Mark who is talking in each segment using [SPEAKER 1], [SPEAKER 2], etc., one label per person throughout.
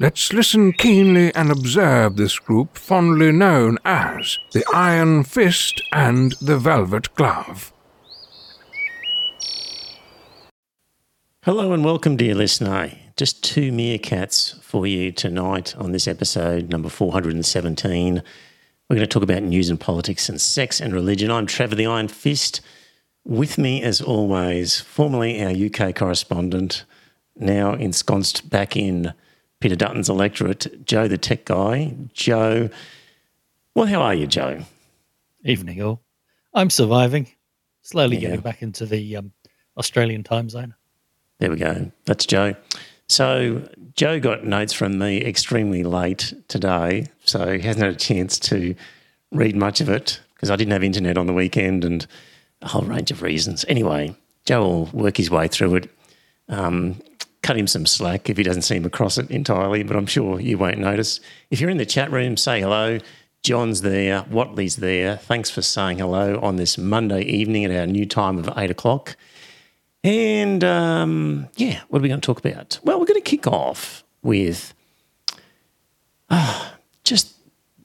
[SPEAKER 1] Let's listen keenly and observe this group fondly known as the Iron Fist and the Velvet Glove.
[SPEAKER 2] Hello and welcome, dear listener. Just two meerkats for you tonight on this episode, number 417. We're going to talk about news and politics and sex and religion. I'm Trevor the Iron Fist. With me, as always, formerly our UK correspondent, now ensconced back in Peter Dutton's electorate, Joe the tech guy. Joe, well, how are you, Joe?
[SPEAKER 3] Evening, all. I'm surviving. Slowly
[SPEAKER 2] Yeah.
[SPEAKER 3] getting back into the um, Australian time zone.
[SPEAKER 2] There we go. That's Joe. So Joe got notes from me extremely late today, so he hasn't had a chance to read much of it because I didn't have internet on the weekend and a whole range of reasons. Anyway, Joe will work his way through it. Um, cut him some slack if he doesn't seem across it entirely, but I'm sure you won't notice. If you're in the chat room, say hello. John's there, Watley's there. Thanks for saying hello on this Monday evening at our new time of eight o'clock. And um, yeah, what are we going to talk about? Well, we're going to kick off with ah, just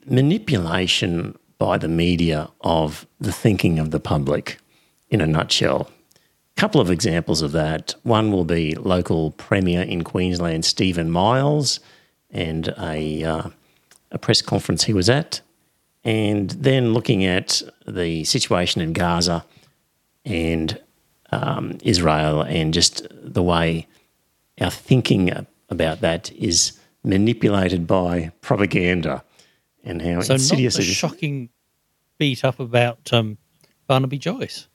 [SPEAKER 2] manipulation by the media of the thinking of the public in a nutshell. Couple of examples of that. One will be local premier in Queensland, Steven Miles, and a, uh, a press conference he was at. And then looking at the situation in Gaza and um, Israel and just the way our thinking about that is manipulated by propaganda and how
[SPEAKER 3] So, not the
[SPEAKER 2] it is.
[SPEAKER 3] shocking beat up about um, Barnaby Joyce.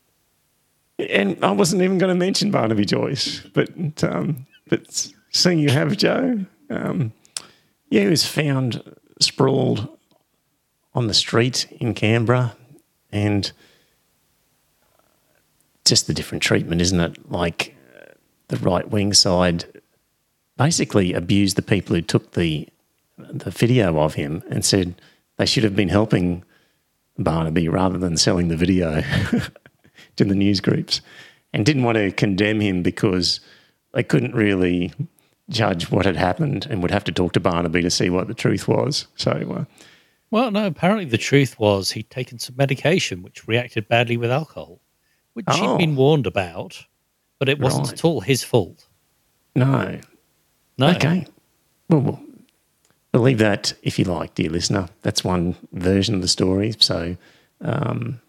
[SPEAKER 2] And I wasn't even going to mention Barnaby Joyce, but um, but seeing you have Joe, um, yeah, he was found sprawled on the street in Canberra, and just the different treatment, isn't it? Like the right wing side basically abused the people who took the the video of him and said they should have been helping Barnaby rather than selling the video to the news groups, and didn't want to condemn him because they couldn't really judge what had happened and would have to talk to Barnaby to see what the truth was. So. Uh,
[SPEAKER 3] Well, no, apparently the truth was he'd taken some medication which reacted badly with alcohol, which
[SPEAKER 2] Oh.
[SPEAKER 3] he'd been warned about, but it wasn't
[SPEAKER 2] Right.
[SPEAKER 3] at all his fault.
[SPEAKER 2] No.
[SPEAKER 3] No.
[SPEAKER 2] Okay. Well, we'll believe that if you like, dear listener. That's one version of the story. So, um,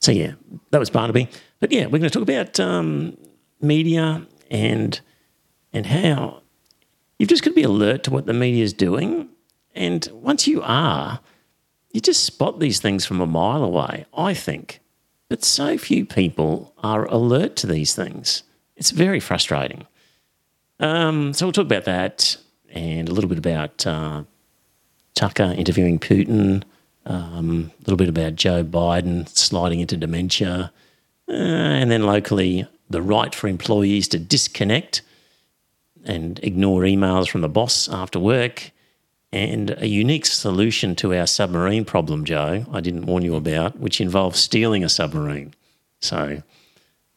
[SPEAKER 2] so yeah, that was Barnaby. But yeah, we're going to talk about um, media and and how you've just got to be alert to what the media is doing. And once you are, you just spot these things from a mile away. I think, but so few people are alert to these things. It's very frustrating. Um, so we'll talk about that and a little bit about uh, Tucker interviewing Putin, um, a little bit about Joe Biden sliding into dementia, uh, and then locally, the right for employees to disconnect and ignore emails from the boss after work, and a unique solution to our submarine problem, Joe, I didn't warn you about, which involves stealing a submarine. So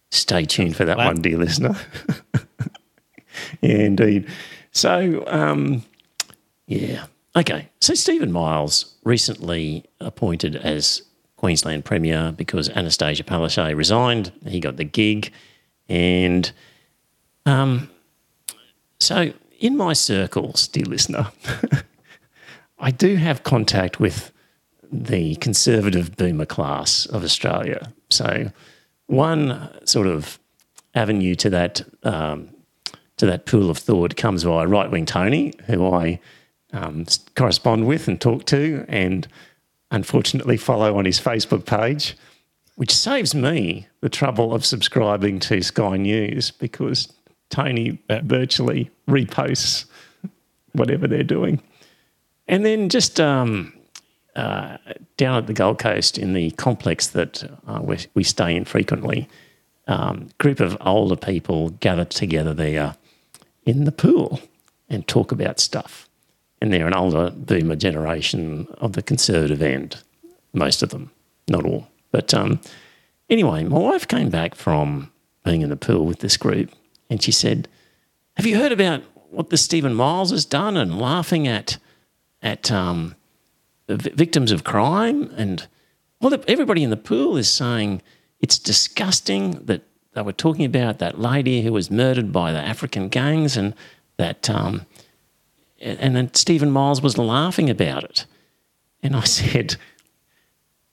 [SPEAKER 2] stay tuned for that
[SPEAKER 3] Wow.
[SPEAKER 2] one, dear listener. yeah, indeed. So, um, yeah. Okay. So, Steven Miles recently appointed as Queensland Premier because Annastacia Palaszczuk resigned. He got the gig. And um, so, in my circles, dear listener, I do have contact with the conservative boomer class of Australia. So, one sort of avenue to that um, to that pool of thought comes via right wing Tony, who I um, correspond with and talk to, and unfortunately follow on his Facebook page, which saves me the trouble of subscribing to Sky News because Tony
[SPEAKER 3] Yeah.
[SPEAKER 2] virtually reposts whatever they're doing. And then just um, uh, down at the Gold Coast in the complex that uh, we, we stay in frequently, um, group of older people gather together there in the pool and talk about stuff. And they're an older boomer generation of the conservative end, most of them, not all. But um, anyway, my wife came back from being in the pool with this group and she said, Have you heard about what the Steven Miles has done and laughing at at um, victims of crime? And well, everybody in the pool is saying it's disgusting that they were talking about that lady who was murdered by the African gangs and that um, and then Steven Miles was laughing about it. And I said,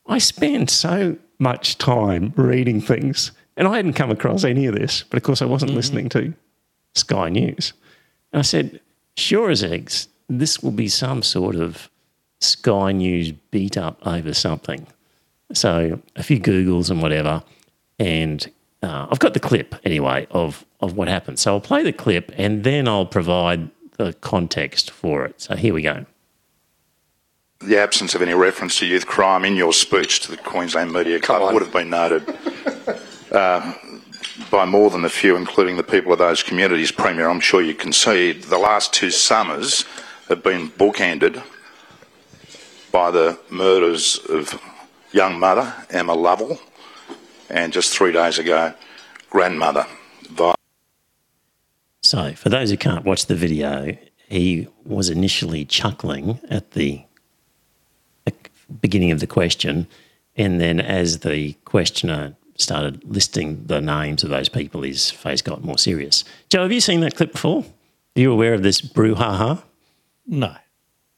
[SPEAKER 2] I spend so much time reading things, and I hadn't come across any of this, but of course I wasn't mm-hmm. listening to Sky News. And I said, sure as eggs, this will be some sort of Sky News beat up over something. So a few Googles and whatever, and uh, I've got the clip anyway of of what happened. So I'll play the clip and then I'll provide the context for it. So here we go.
[SPEAKER 4] The absence of any reference to youth crime in your speech to the Queensland Media Club would have been noted uh, by more than a few, including the people of those communities. Premier, I'm sure you concede the last two summers have been bookended by the murders of young mother Emma Lovell and just three days ago, grandmother
[SPEAKER 2] so, for those who can't watch the video, he was initially chuckling at the beginning of the question. And then, as the questioner started listing the names of those people, his face got more serious. Joe, have you seen that clip before? Are you aware of this brouhaha?
[SPEAKER 3] No.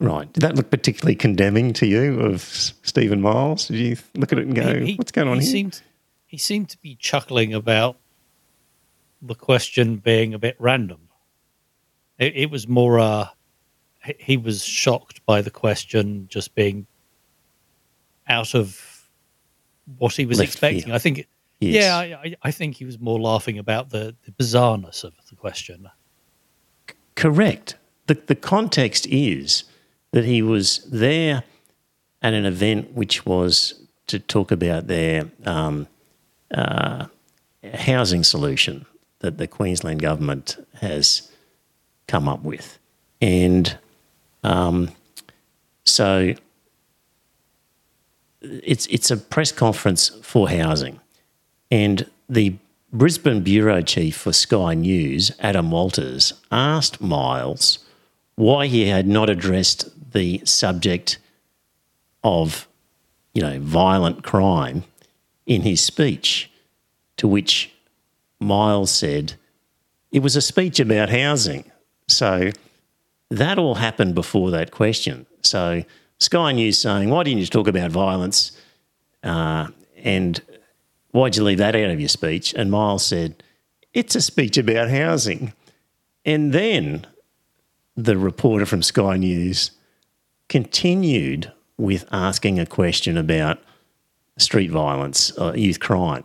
[SPEAKER 2] Right. Did that look particularly condemning to you of Steven Miles? Did you look at it and go, he, he, "What's going on
[SPEAKER 3] he
[SPEAKER 2] here"?
[SPEAKER 3] Seemed, he seemed to be chuckling about the question being a bit random. It, it was more, uh, he was shocked by the question just being out of what he was Left expecting. Field. I think, yes. yeah, I, I, think he was more laughing about the, the bizarreness of the question.
[SPEAKER 2] C- correct. The, the context is that he was there at an event which was to talk about their um, uh, housing solution that the Queensland government has come up with. And um, so it's, it's a press conference for housing. And the Brisbane Bureau Chief for Sky News, Adam Walters, asked Miles why he had not addressed the subject of, you know, violent crime in his speech, to which Miles said it was a speech about housing. So that all happened before that question. So Sky News saying, why didn't you talk about violence? Uh, and why'd you leave that out of your speech? And Miles said, it's a speech about housing. And then the reporter from Sky News continued with asking a question about street violence, uh, youth crime.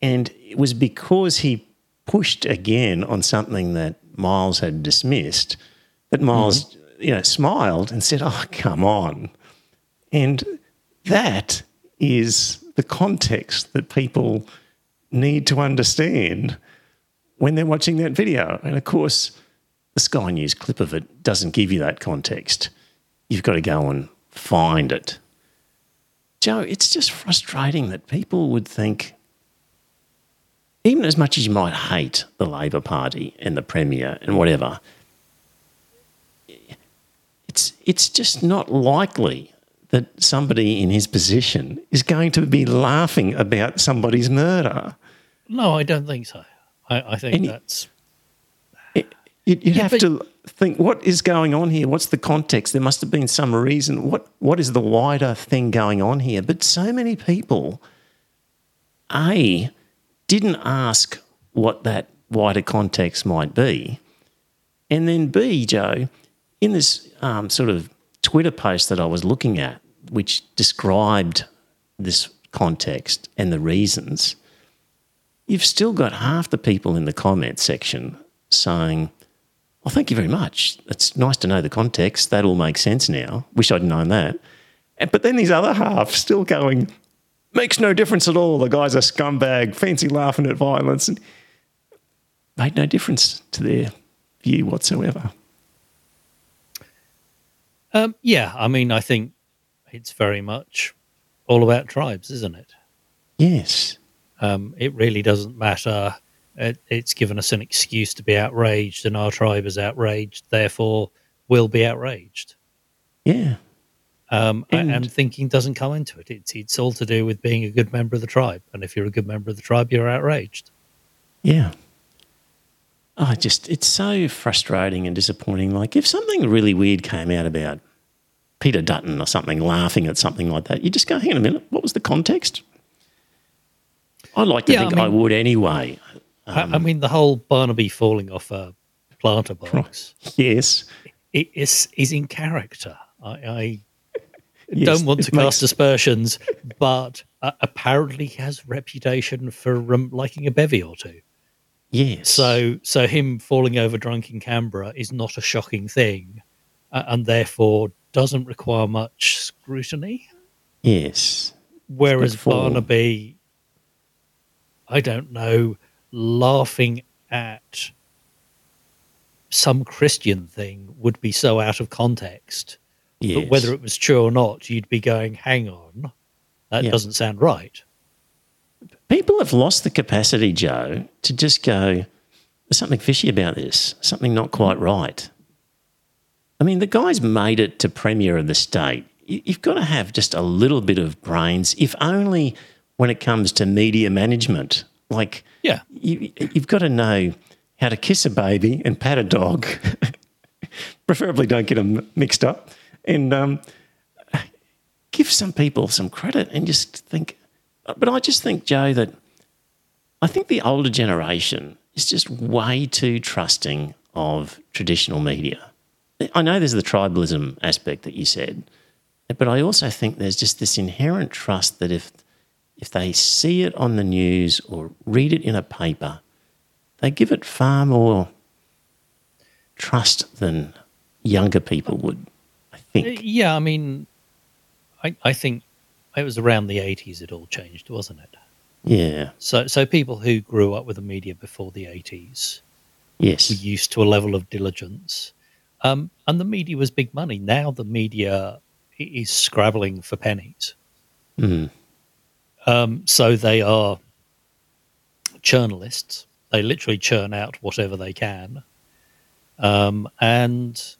[SPEAKER 2] And it was because he pushed again on something that Miles had dismissed that Miles, mm-hmm. you know, smiled and said, "Oh, come on," and that is the context that people need to understand when they're watching that video. And of course, the Sky News clip of it doesn't give you that context. You've got to go and find it. Joe, it's just frustrating that people would think even as much as you might hate the Labor Party and the Premier and whatever, it's, it's just not likely that somebody in his position is going to be laughing about somebody's murder.
[SPEAKER 3] No, I don't think so. I, I think and that's.
[SPEAKER 2] You, you, you yeah, have to think what is going on here? What's the context? There must have been some reason. What What is the wider thing going on here? But so many people, A, didn't ask what that wider context might be. And then, B, Joe, in this um, sort of Twitter post that I was looking at, which described this context and the reasons, you've still got half the people in the comment section saying, Well, thank you very much. It's nice to know the context. That all makes sense now. Wish I'd known that. But then these other half still going, makes no difference at all. The guy's a scumbag, fancy laughing at violence. And made no difference to their view whatsoever.
[SPEAKER 3] Um, yeah, I mean, I think it's very much all about tribes, isn't it?
[SPEAKER 2] Yes.
[SPEAKER 3] Um, it really doesn't matter. It, it's given us an excuse to be outraged, and our tribe is outraged. Therefore, we'll be outraged.
[SPEAKER 2] Yeah.
[SPEAKER 3] Um, and, and, thinking doesn't come into it. It's it's all to do with being a good member of the tribe, and if you're a good member of the tribe, you're outraged.
[SPEAKER 2] Yeah. Oh, just it's so frustrating and disappointing. Like if something really weird came out about Peter Dutton or something, laughing at something like that, you just go, "Hang on a minute, what was the context?" I'd like to yeah, think I, mean, I, would anyway.
[SPEAKER 3] Um, I, mean, the whole Barnaby falling off a planter box.
[SPEAKER 2] Yes,
[SPEAKER 3] it is is in character. I, I yes, don't want to cast aspersions, but uh, apparently he has reputation for um, liking a bevy or two.
[SPEAKER 2] Yes.
[SPEAKER 3] So, so him falling over drunk in Canberra is not a shocking thing, uh, and therefore doesn't require much scrutiny.
[SPEAKER 2] Yes.
[SPEAKER 3] Whereas Barnaby, I don't know, laughing at some Christian thing would be so out of context. Yes. But whether it was true or not, you'd be going, hang on, that doesn't sound right
[SPEAKER 2] people have lost the capacity, Joe, to just go, there's something fishy about this, something not quite right. I mean, the guy's made it to Premier of the state. You've got to have just a little bit of brains, if only when it comes to media management. Like,
[SPEAKER 3] yeah,
[SPEAKER 2] you, you've got to know how to kiss a baby and pat a dog. Preferably don't get them mixed up. And um, give some people some credit and just think, but I just think, Joe, that I think the older generation is just way too trusting of traditional media. I know there's the tribalism aspect that you said, but I also think there's just this inherent trust that if if they see it on the news or read it in a paper, they give it far more trust than younger people would. Think.
[SPEAKER 3] Yeah, I mean, I I think it was around the 80s it all changed, wasn't it?
[SPEAKER 2] Yeah.
[SPEAKER 3] So, so people who grew up with the media before the 80s
[SPEAKER 2] yes.
[SPEAKER 3] were used to a level of diligence. Um, and the media was big money. Now the media is scrabbling for pennies.
[SPEAKER 2] Mm.
[SPEAKER 3] Um, so they are journalists. They literally churn out whatever they can. Um, and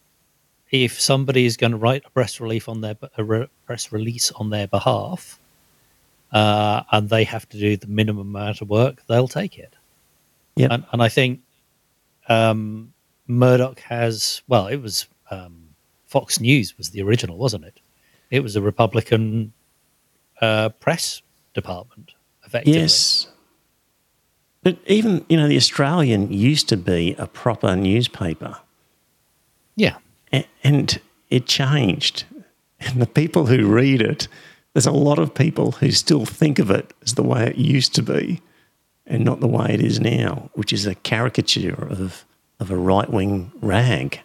[SPEAKER 3] if somebody is going to write a press release on their a re, press release on their behalf, uh, and they have to do the minimum amount of work, they'll take it.
[SPEAKER 2] Yeah,
[SPEAKER 3] and, and, I think um, Murdoch has well, it was um, Fox News was the original, wasn't it? It was a Republican uh, press department, effectively.
[SPEAKER 2] Yes. But even, you know, the Australian used to be a proper newspaper.
[SPEAKER 3] Yeah
[SPEAKER 2] and it changed. And the people who read it, there's a lot of people who still think of it as the way it used to be and not the way it is now, which is a caricature of, of a right wing rag.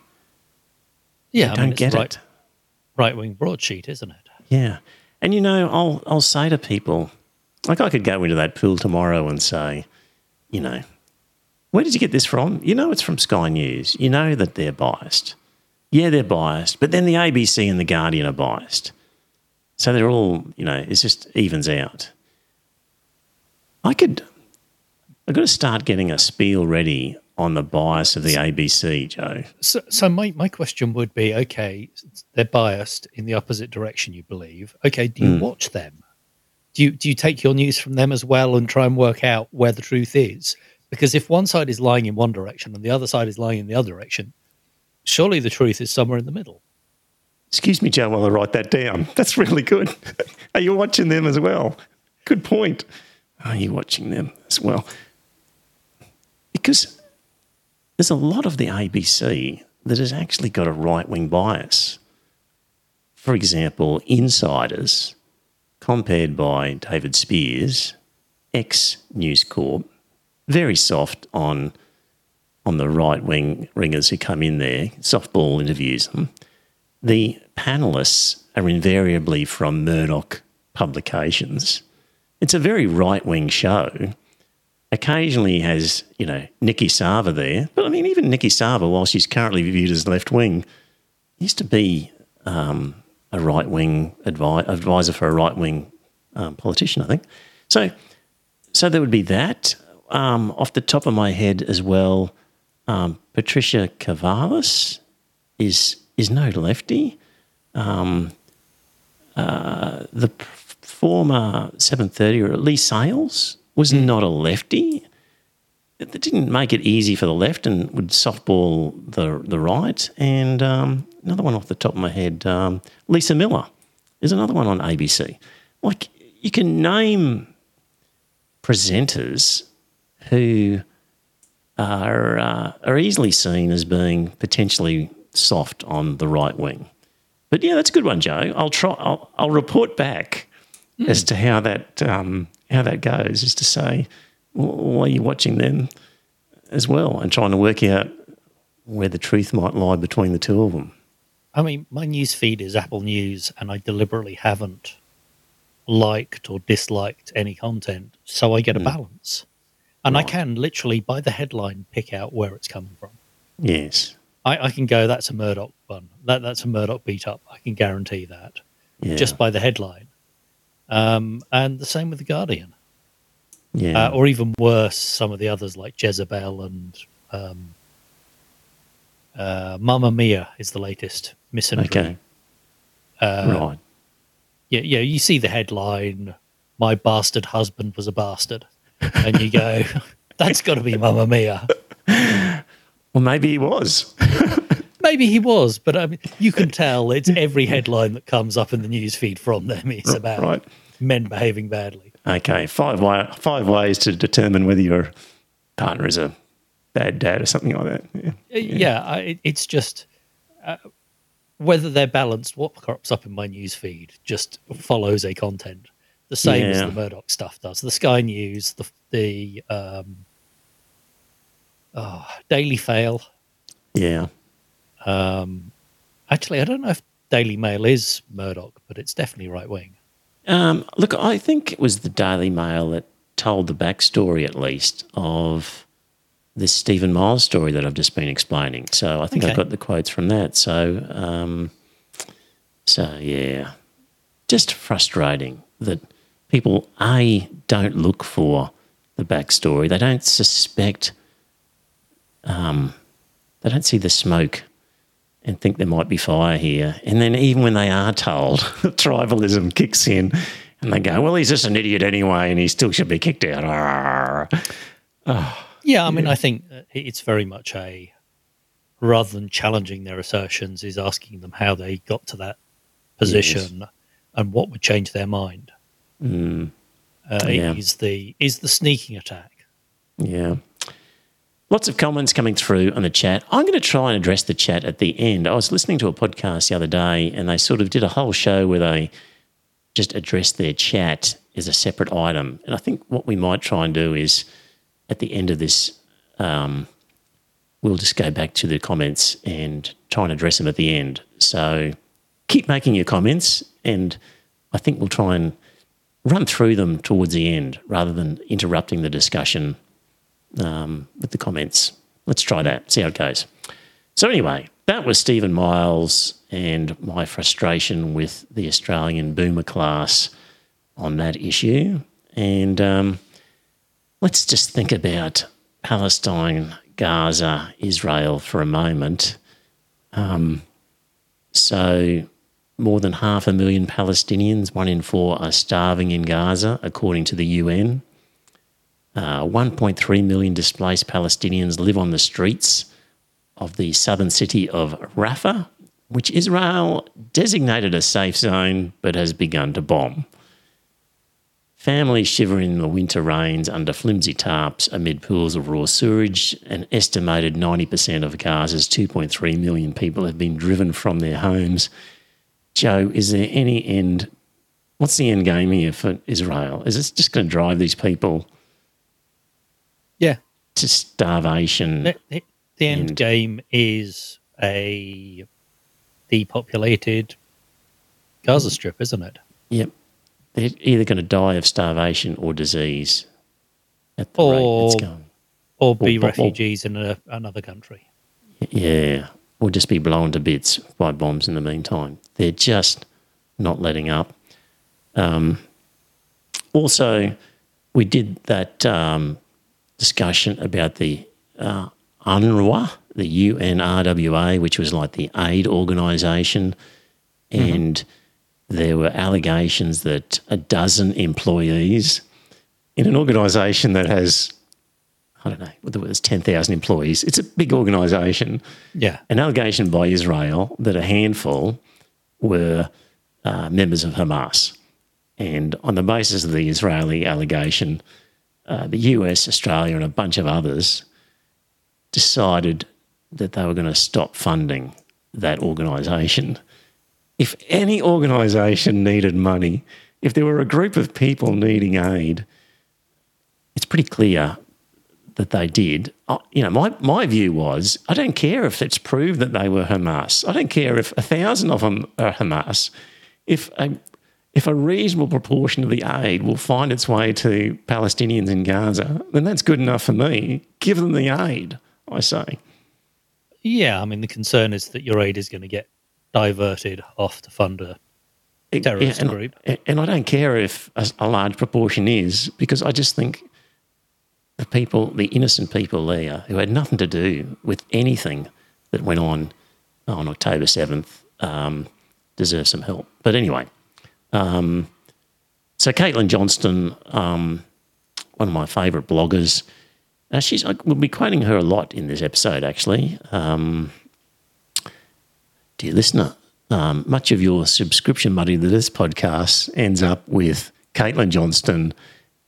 [SPEAKER 3] Yeah, I
[SPEAKER 2] don't mean, get
[SPEAKER 3] right,
[SPEAKER 2] it.
[SPEAKER 3] Right wing broadsheet, isn't it?
[SPEAKER 2] Yeah. And you know, I'll I'll say to people, like I could go into that pool tomorrow and say, you know, where did you get this from? You know it's from Sky News. You know that they're biased yeah, they're biased, but then the ABC and the Guardian are biased. So they're all, you know, it just evens out. I could, I've got to start getting a spiel ready on the bias of the ABC, Joe.
[SPEAKER 3] So, so my, my question would be okay, they're biased in the opposite direction, you believe. Okay, do you mm. watch them? Do you, do you take your news from them as well and try and work out where the truth is? Because if one side is lying in one direction and the other side is lying in the other direction, surely the truth is somewhere in the middle.
[SPEAKER 2] Excuse me, John, while I write that down. That's really good. Are you watching them as well? Good point. Are you watching them as well? Because there's a lot of the ABC that has actually got a right wing bias. For example, Insiders, compared by David Speers, ex News Corp, very soft on on the right wing ringers who come in there, softball interviews them, the panelists are invariably from Murdoch publications. It's a very right wing show. Occasionally has, you know, Niki Savva there. But I mean, even Niki Savva, while she's currently viewed as left wing, used to be um, a right wing advi- advisor for a right wing um, politician, I think. So, so there would be that. Um, off the top of my head as well, um, Patricia Karvelas is is no lefty. Um, uh, the p- former 730 or Leigh Sales was not a lefty. That didn't make it easy for the left and would softball the the right. And um, another one off the top of my head, um, Lisa Millar is another one on ABC. Like you can name presenters who are uh, are easily seen as being potentially soft on the right wing. But yeah, that's a good one, Joe. I'll try. I'll, I'll report back as to how that um, how that goes. Is to say, are you're watching them as well and trying to work out where the truth might lie between the two of them.
[SPEAKER 3] I mean, my news feed is Apple News, and I deliberately haven't liked or disliked any content, so I get a balance. And I can literally, by the headline, pick out where it's coming from.
[SPEAKER 2] Yes.
[SPEAKER 3] I, I can go, that's a Murdoch one. That, that's a Murdoch beat up. I can guarantee that
[SPEAKER 2] Yeah.
[SPEAKER 3] just by the headline. Um, and the same with The Guardian.
[SPEAKER 2] yeah.
[SPEAKER 3] Uh, or even worse, some of the others like Jezebel and um, uh, Mamma Mia is the latest misandry.
[SPEAKER 2] okay.
[SPEAKER 3] Uh,
[SPEAKER 2] right.
[SPEAKER 3] yeah, yeah, you see the headline, "My bastard husband was a bastard," and you go, "That's got to be Mamma Mia."
[SPEAKER 2] Well, maybe he was.
[SPEAKER 3] Maybe he was, but I mean, you can tell it's every headline that comes up in the news feed from them is about
[SPEAKER 2] right.
[SPEAKER 3] men behaving badly.
[SPEAKER 2] Okay. Five way, five ways to determine whether your partner is a bad dad or something like that. Yeah.
[SPEAKER 3] Uh, Yeah, I, it's just uh, whether they're balanced. What crops up in my news feed just follows a content, the same as the Murdoch stuff does. The Sky News, the the um, oh, Daily Fail.
[SPEAKER 2] Yeah.
[SPEAKER 3] Um, actually, I don't know if Daily Mail is Murdoch, but it's definitely right wing.
[SPEAKER 2] Um, look, I think it was the Daily Mail that told the backstory, at least, of this Steven Miles story that I've just been explaining. So I think I
[SPEAKER 3] Okay.
[SPEAKER 2] got the quotes from that. So, um, so yeah, just frustrating that people a don't look for the backstory. They don't suspect. Um, they don't see the smoke and think there might be fire here. And then even when they are told, tribalism kicks in and they go, well, he's just an idiot anyway and he still should be kicked out. Arr.
[SPEAKER 3] Yeah, I mean, I think it's very much a rather than challenging their assertions, is asking them how they got to that position and what would change their mind.
[SPEAKER 2] Mm,
[SPEAKER 3] Uh,
[SPEAKER 2] Yeah.
[SPEAKER 3] Is the is the sneaking attack?
[SPEAKER 2] yeah. Lots of comments coming through on the chat. I'm going to try and address the chat at the end. I was listening to a podcast the other day and they sort of did a whole show where they just addressed their chat as a separate item. And I think what we might try and do is at the end of this, um, we'll just go back to the comments and try and address them at the end. So keep making your comments, and I think we'll try and run through them towards the end rather than interrupting the discussion um, with the comments. Let's try that, see how it goes. So, anyway, that was Steven Miles and my frustration with the Australian boomer class on that issue. And um, let's just think about Palestine, Gaza, Israel for a moment. Um, so, more than half a million Palestinians, one in four, are starving in Gaza, according to the UN. Uh, 1.3 million displaced Palestinians live on the streets of the southern city of Rafah, which Israel designated a safe zone but has begun to bomb. Families shivering in the winter rains under flimsy tarps amid pools of raw sewage. An estimated 90% of Gaza's 2.3 million people have been driven from their homes. Joe, is there any end? What's the end game here for Israel? Is this just going to drive these people
[SPEAKER 3] Yeah,
[SPEAKER 2] to starvation?
[SPEAKER 3] It- it- The end
[SPEAKER 2] And-
[SPEAKER 3] game is a depopulated Gaza Strip, isn't it?
[SPEAKER 2] Yep. They're either going to die of starvation or disease at the rate
[SPEAKER 3] Or-
[SPEAKER 2] it's going.
[SPEAKER 3] Or be
[SPEAKER 2] Or- or-
[SPEAKER 3] refugees in a, another country.
[SPEAKER 2] Yeah. Or just be blown to bits by bombs in the meantime. They're just not letting up. Um, also, we did that um, discussion about the uh, UNRWA, the UNRWA, which was like the aid organisation. And there were allegations that a dozen employees in an organisation that has, I don't know, whether it was 10,000 employees, it's a big organisation
[SPEAKER 3] Yeah.
[SPEAKER 2] an allegation by Israel that a handful were uh, members of Hamas. And on the basis of the Israeli allegation, uh, the US, Australia, and a bunch of others decided that they were going to stop funding that organisation. If any organisation needed money, if there were a group of people needing aid, it's pretty clear that they did. Uh, You know, my, my view was I don't care if it's proved that they were Hamas. I don't care if a thousand of them are Hamas. If a, if a reasonable proportion of the aid will find its way to Palestinians in Gaza, then that's good enough for me. Give them the aid, I say.
[SPEAKER 3] Yeah. I mean, the concern is that your aid is going to get diverted off to fund a terrorist
[SPEAKER 2] and,
[SPEAKER 3] group.
[SPEAKER 2] And I don't care if a, a large proportion is, because I just think the people, the innocent people there who had nothing to do with anything that went on on October 7th um, deserve some help. But anyway, um, so Caitlin Johnstone, um, one of my favourite bloggers, uh, she's I will be quoting her a lot in this episode, actually. Um, dear listener, um, much of your subscription money to this podcast ends up with Caitlin Johnstone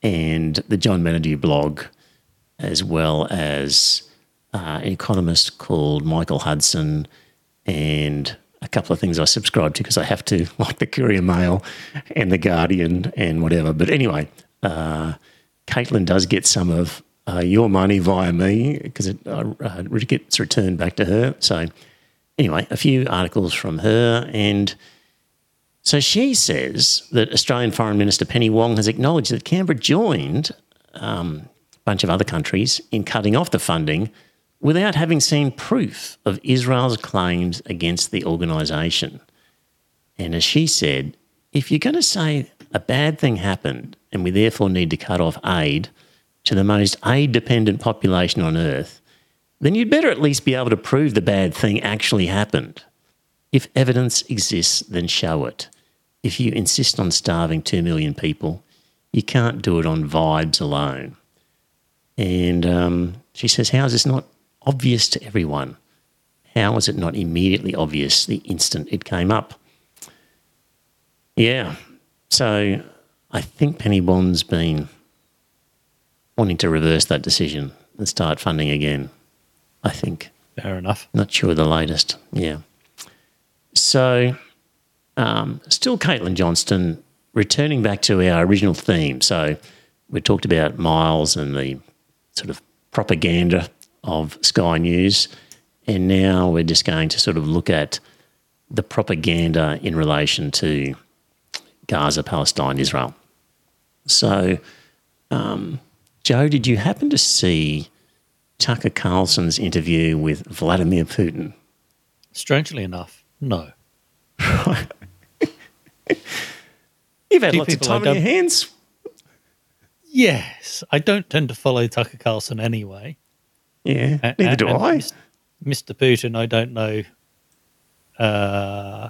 [SPEAKER 2] and the John Menadue blog, as well as uh, an economist called Michael Hudson and a couple of things I subscribe to because I have to, like the Courier Mail and the Guardian and whatever. But anyway, uh, Caitlin does get some of uh, your money via me because it uh, uh, gets returned back to her. So anyway, a few articles from her. And so she says that Australian Foreign Minister Penny Wong has acknowledged that Canberra joined um, bunch of other countries in cutting off the funding without having seen proof of Israel's claims against the organisation. And as she said, if you're going to say a bad thing happened and we therefore need to cut off aid to the most aid dependent population on earth, then you'd better at least be able to prove the bad thing actually happened. If evidence exists, then show it. If you insist on starving 2 million people, you can't do it on vibes alone. And um, she says, How is this not obvious to everyone? How is it not immediately obvious the instant it came up? Yeah. So I think Penny Wong's been wanting to reverse that decision and start funding again. I think.
[SPEAKER 3] Fair enough.
[SPEAKER 2] Not sure the latest. Yeah. So, um, still Caitlin Johnstone, returning back to our original theme. So, we talked about Miles and the sort of propaganda of Sky News. And now we're just going to sort of look at the propaganda in relation to Gaza, Palestine, Israel. So, um, Joe, did you happen to see Tucker Carlson's interview with Vladimir Putin?
[SPEAKER 3] Strangely enough, no.
[SPEAKER 2] You've had lots of time on your hands.
[SPEAKER 3] Yes, I don't tend to follow Tucker Carlson anyway.
[SPEAKER 2] Yeah,
[SPEAKER 3] A-
[SPEAKER 2] neither do
[SPEAKER 3] and
[SPEAKER 2] I.
[SPEAKER 3] Mr. Putin, I don't know. Uh,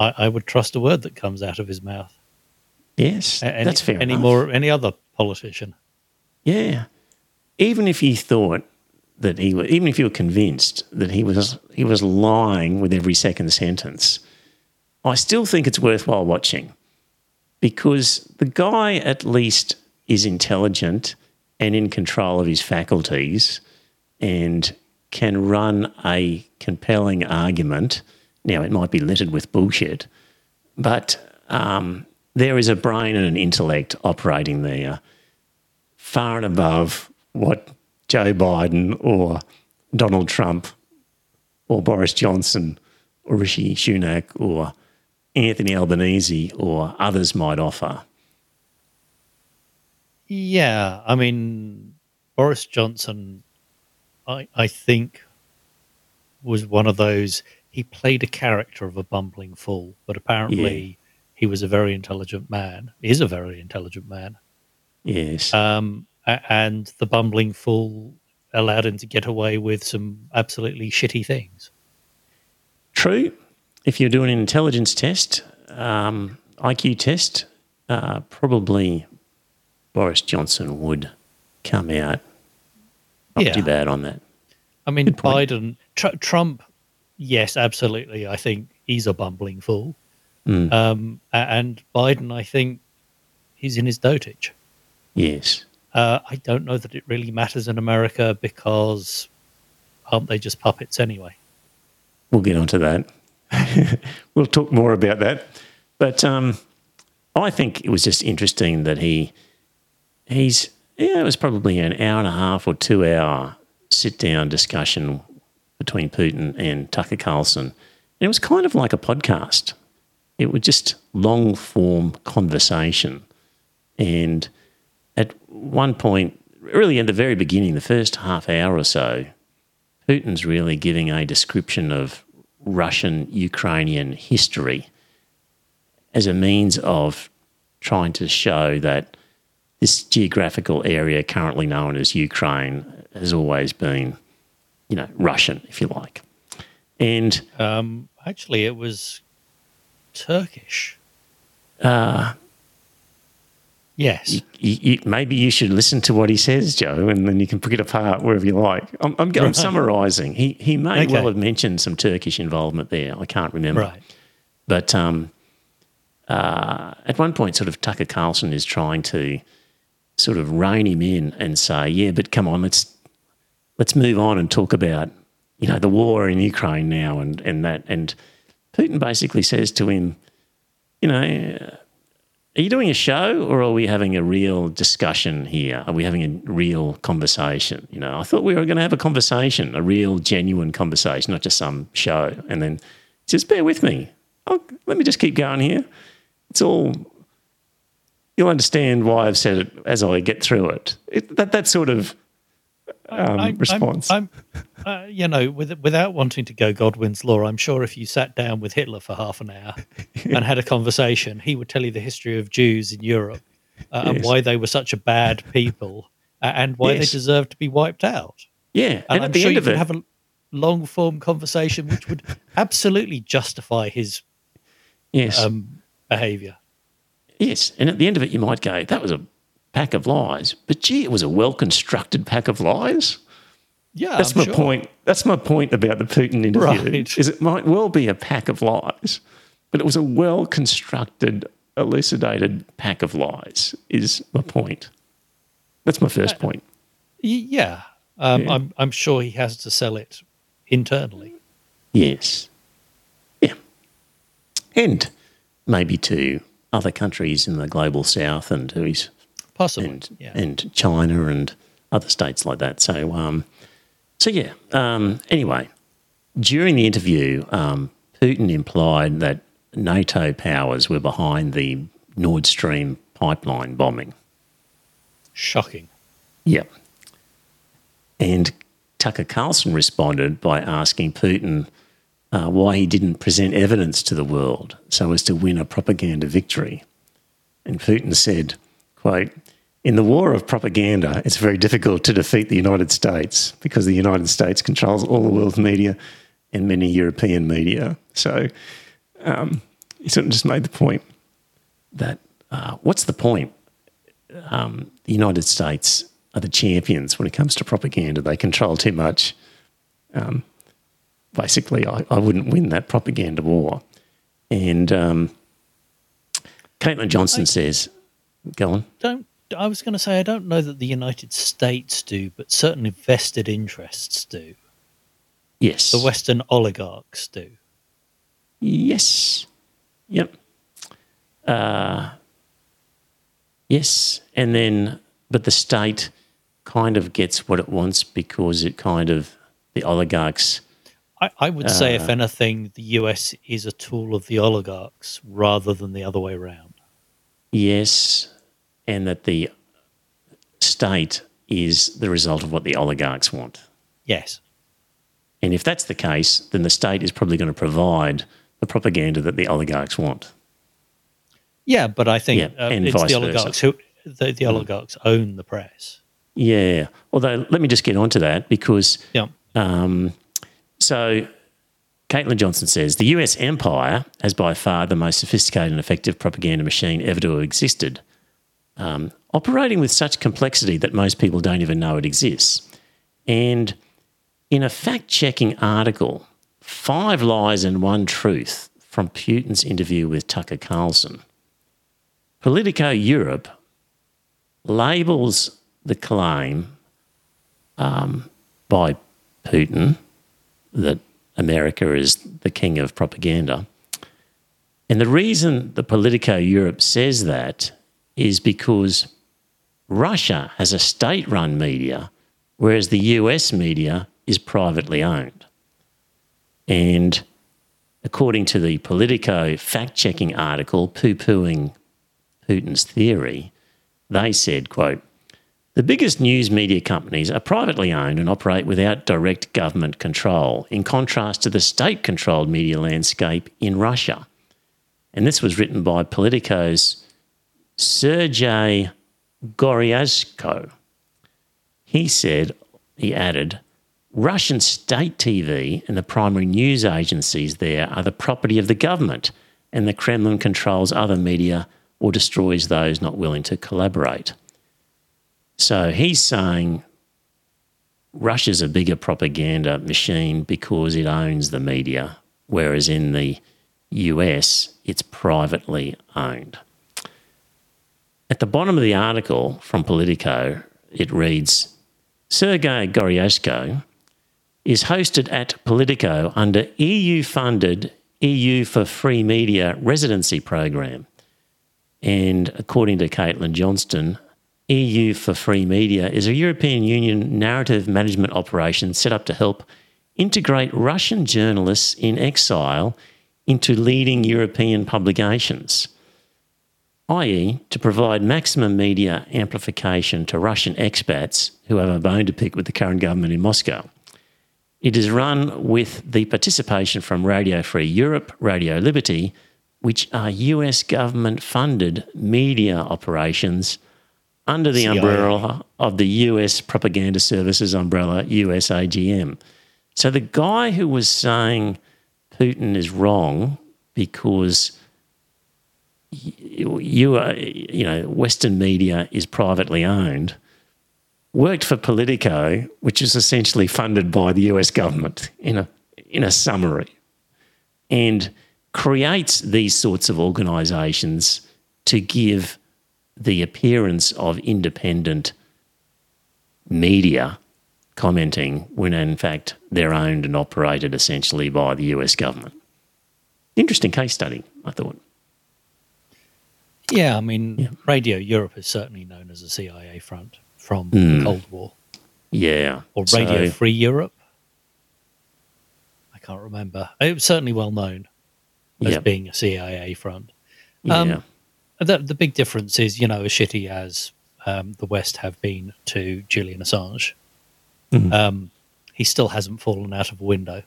[SPEAKER 3] I, I would trust a word that comes out of his mouth.
[SPEAKER 2] Yes,
[SPEAKER 3] Any,
[SPEAKER 2] that's fair
[SPEAKER 3] Any
[SPEAKER 2] enough.
[SPEAKER 3] more? Any other politician?
[SPEAKER 2] Yeah, even if you thought that he, wa- even if you were convinced that he was he was lying with every second sentence, I still think it's worthwhile watching because the guy at least is intelligent and in control of his faculties and can run a compelling argument. Now, it might be littered with bullshit, but um, there is a brain and an intellect operating there far and above what Joe Biden or Donald Trump or Boris Johnson or Rishi Sunak or Anthony Albanese or others might offer.
[SPEAKER 3] Yeah, I mean, Boris Johnson, I I think, was one of those. He played a character of a bumbling fool, but apparently
[SPEAKER 2] Yeah.
[SPEAKER 3] he was a very intelligent man. Is a very intelligent man,
[SPEAKER 2] Yes.
[SPEAKER 3] um, and the bumbling fool allowed him to get away with some absolutely shitty things.
[SPEAKER 2] True. If you're doing an intelligence test, um, IQ test, uh, probably Boris Johnson would come out not
[SPEAKER 3] Yeah.
[SPEAKER 2] too bad on that.
[SPEAKER 3] I mean, Biden, tr- Trump, yes, absolutely. I think he's a bumbling fool.
[SPEAKER 2] Mm.
[SPEAKER 3] Um, and Biden, I think he's in his dotage.
[SPEAKER 2] Yes.
[SPEAKER 3] Uh, I don't know that it really matters in America because aren't they just puppets anyway?
[SPEAKER 2] We'll get onto that. we'll talk more about that. But um, I think it was just interesting that he he's yeah, it was probably an hour and a half or two hour sit down discussion between Putin and Tucker Carlson. And it was kind of like a podcast. It was just long form conversation. And at one point, really at the very beginning, the first half hour or so, Putin's really giving a description of Russian Ukrainian history as a means of trying to show that this geographical area currently known as Ukraine has always been, you know, Russian, if you like. And
[SPEAKER 3] Um, actually, it was Turkish.
[SPEAKER 2] uh,
[SPEAKER 3] Yes.
[SPEAKER 2] you, you, maybe you should listen to what he says, Joe, and then you can pick it apart wherever you like. I'm, I'm, I'm summarising. He he may
[SPEAKER 3] Okay.
[SPEAKER 2] well have mentioned some Turkish involvement there. I can't remember.
[SPEAKER 3] right.
[SPEAKER 2] But um, uh, at one point, sort of Tucker Carlson is trying to sort of rein him in and say, "Yeah, but come on, let's let's move on and talk about you know the war in Ukraine now and and that." And Putin basically says to him, "You know." Are you doing a show or are we having a real discussion here? Are we having a real conversation? You know, I thought we were going to have a conversation, a real, genuine conversation, not just some show. And then just bear with me. Oh, let me just keep going here. It's all. You'll understand why I've said it as I get through it. it that that sort of um,
[SPEAKER 3] I'm-
[SPEAKER 2] response.
[SPEAKER 3] I'm, I'm uh, you know, with, without wanting to go Godwin's law, I'm sure if you sat down with Hitler for half an hour and had a conversation, he would tell you the history of Jews in Europe uh, and why they were such a bad people and why
[SPEAKER 2] Yes.
[SPEAKER 3] they deserved to be wiped out.
[SPEAKER 2] yeah,
[SPEAKER 3] And,
[SPEAKER 2] and,
[SPEAKER 3] I'm
[SPEAKER 2] the
[SPEAKER 3] sure
[SPEAKER 2] end
[SPEAKER 3] you
[SPEAKER 2] of
[SPEAKER 3] could
[SPEAKER 2] it,
[SPEAKER 3] have a long form conversation which would absolutely justify his
[SPEAKER 2] yes,
[SPEAKER 3] um, behavior.
[SPEAKER 2] Yes, and at the end of it, you might go, "That was a pack of lies," but gee, it was a well constructed pack of lies.
[SPEAKER 3] Yeah,
[SPEAKER 2] That's
[SPEAKER 3] I'm
[SPEAKER 2] my
[SPEAKER 3] sure.
[SPEAKER 2] point. That's my point about the Putin interview.
[SPEAKER 3] Right.
[SPEAKER 2] Is it might well be a pack of lies, but it was a well constructed, elucidated pack of lies. Is my point. That's my first point.
[SPEAKER 3] Y- Yeah, um,
[SPEAKER 2] Yeah.
[SPEAKER 3] I'm, I'm sure he has to sell it internally.
[SPEAKER 2] Yes. Yeah. And maybe to other countries in the global south and his
[SPEAKER 3] Possibly.
[SPEAKER 2] and
[SPEAKER 3] yeah.
[SPEAKER 2] and China and other states like that. So um, so yeah. Um, anyway, during the interview, um, Putin implied that NATO powers were behind the Nord Stream pipeline bombing.
[SPEAKER 3] Shocking.
[SPEAKER 2] Yeah. And Tucker Carlson responded by asking Putin uh, why he didn't present evidence to the world so as to win a propaganda victory. And Putin said, quote, in the war of propaganda, it's very difficult to defeat the United States because the United States controls all the world's media and many European media. So um, he sort of just made the point that uh, what's the point? Um, the United States are the champions when it comes to propaganda. They control too much. Um, basically, I, I wouldn't win that propaganda war. And um, Caitlin Johnson says, go on.
[SPEAKER 3] Don't. I was going to say I don't know that the United States do, but certainly vested interests do.
[SPEAKER 2] Yes.
[SPEAKER 3] The Western oligarchs do.
[SPEAKER 2] Yes. Yep. Uh, yes. And then, but the state kind of gets what it wants because it kind of the oligarchs.
[SPEAKER 3] I, I would say,
[SPEAKER 2] Uh.
[SPEAKER 3] if anything, the US is a tool of the oligarchs rather than the other way around.
[SPEAKER 2] Yes, and that the state is the result of what the oligarchs want.
[SPEAKER 3] Yes.
[SPEAKER 2] And if that's the case, then the state is probably going to provide the propaganda that the oligarchs want.
[SPEAKER 3] Yeah, but I think
[SPEAKER 2] Yeah,
[SPEAKER 3] uh, it's the
[SPEAKER 2] versa.
[SPEAKER 3] Oligarchs who the, the oligarchs own the press.
[SPEAKER 2] Yeah. Although, let me just get onto that because
[SPEAKER 3] Yeah.
[SPEAKER 2] Um, so, Caitlin Johnstone says the US empire has by far the most sophisticated and effective propaganda machine ever to have existed, um, operating with such complexity that most people don't even know it exists. And in a fact checking article, Five Lies and One Truth from Putin's interview with Tucker Carlson, Politico Europe labels the claim um, by Putin that America is the king of propaganda. And the reason the Politico Europe says that is because Russia has a state run media, whereas the US media is privately owned. And according to the Politico fact checking article poo pooing Putin's theory, they said, quote, the biggest news media companies are privately owned and operate without direct government control, in contrast to the state controlled media landscape in Russia. And this was written by Politico's Sergei Goriashko. He said, he added, Russian state TV and the primary news agencies there are the property of the government, and the Kremlin controls other media or destroys those not willing to collaborate. So he's saying Russia's a bigger propaganda machine because it owns the media, whereas in the US, it's privately owned. At the bottom of the article from Politico, it reads Sergei Goriashko is hosted at Politico under EU funded EU for Free Media residency program. And according to Caitlin Johnstone, EU for Free Media is a European Union narrative management operation set up to help integrate Russian journalists in exile into leading European publications, i.e., to provide maximum media amplification to Russian expats who have a bone to pick with the current government in Moscow. It is run with the participation from Radio Free Europe, Radio Liberty, which are US government funded media operations under the
[SPEAKER 3] CIA.
[SPEAKER 2] umbrella of the US Propaganda Services umbrella, USAGM. So the guy who was saying Putin is wrong because you, you are, you know, Western media is privately owned, worked for Politico, which is essentially funded by the US government in a, in a summary, and creates these sorts of organisations to give the appearance of independent media commenting when in fact they're owned and operated essentially by the US government. Interesting case study, I thought.
[SPEAKER 3] Yeah, I mean, Radio Europe is certainly known as a CIA front from
[SPEAKER 2] Hmm.
[SPEAKER 3] the Cold War,
[SPEAKER 2] Yeah.
[SPEAKER 3] or Radio
[SPEAKER 2] So-
[SPEAKER 3] Free Europe. I can't remember. It was certainly well known as
[SPEAKER 2] Yeah.
[SPEAKER 3] being a CIA front.
[SPEAKER 2] yeah.
[SPEAKER 3] The, the big difference is, you know, as shitty as um, the West have been to Julian Assange,
[SPEAKER 2] Mhm.
[SPEAKER 3] um, he still hasn't fallen out of a window.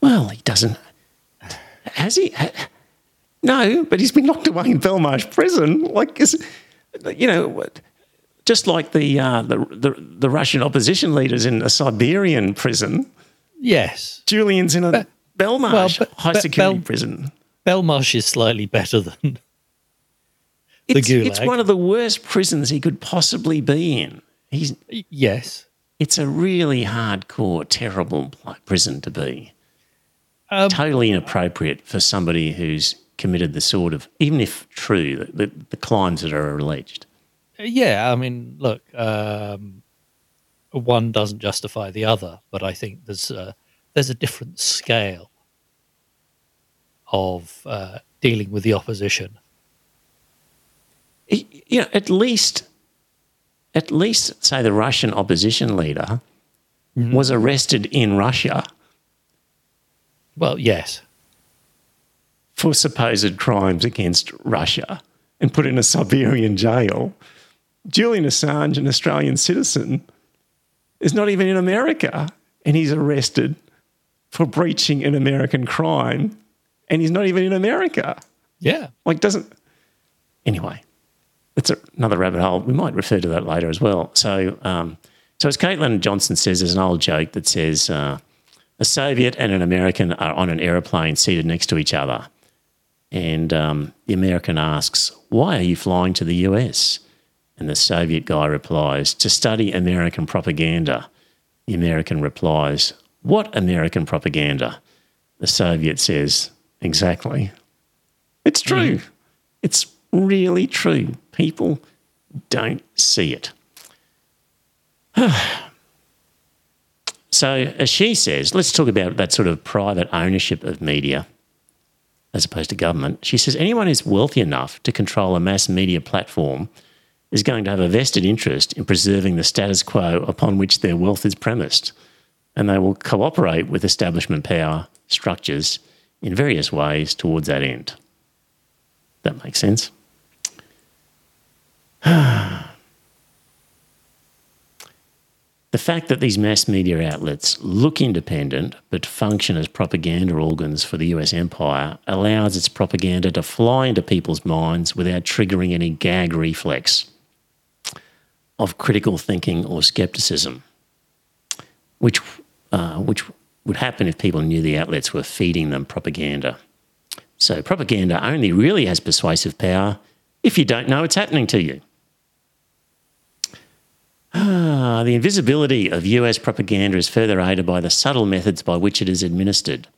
[SPEAKER 2] Well, he doesn't. Has he? No, but he's been locked away in Belmarsh prison. Like, is, you know, just like the, uh, the the the Russian opposition leaders in a Siberian prison.
[SPEAKER 3] Yes,
[SPEAKER 2] Julian's in a Belmarsh
[SPEAKER 3] well, but-
[SPEAKER 2] high
[SPEAKER 3] but
[SPEAKER 2] security
[SPEAKER 3] Bel-
[SPEAKER 2] prison.
[SPEAKER 3] Belmarsh is slightly better than
[SPEAKER 2] It's,
[SPEAKER 3] Gulag.
[SPEAKER 2] it's one of the worst prisons he could possibly be in. He's
[SPEAKER 3] yes.
[SPEAKER 2] it's a really hardcore, terrible prison to be.
[SPEAKER 3] Um,
[SPEAKER 2] totally inappropriate for somebody who's committed the sort of, even if true, the, the, the crimes that are alleged.
[SPEAKER 3] Yeah, I mean, look, um, one doesn't justify the other, but I think there's a, there's a different scale of uh, dealing with the opposition.
[SPEAKER 2] You know, at least, at least say the Russian opposition leader was arrested in Russia
[SPEAKER 3] Well, yes.
[SPEAKER 2] for supposed crimes against Russia and put in a Siberian jail. Julian Assange, an Australian citizen, is not even in America and he's arrested for breaching an American crime and he's not even in America.
[SPEAKER 3] Yeah.
[SPEAKER 2] Like, doesn't. Anyway, it's another rabbit hole. We might refer to that later as well. So, um, so as Caitlin Johnstone says, there's an old joke that says uh, a Soviet and an American are on an aeroplane seated next to each other. And um, the American asks, Why are you flying to the US? And the Soviet guy replies, To study American propaganda. The American replies, What American propaganda? The Soviet says, Exactly. It's true. Mm-hmm. It's really true. People don't see it. so, as she says, let's talk about that sort of private ownership of media as opposed to government. She says anyone who's wealthy enough to control a mass media platform is going to have a vested interest in preserving the status quo upon which their wealth is premised. And they will cooperate with establishment power structures in various ways towards that end. That makes sense. The fact that these mass media outlets look independent but function as propaganda organs for the US empire allows its propaganda to fly into people's minds without triggering any gag reflex of critical thinking or skepticism, which, uh, which would happen if people knew the outlets were feeding them propaganda. So, propaganda only really has persuasive power if you don't know it's happening to you. Ah, the invisibility of US propaganda is further aided by the subtle methods by which it is administered,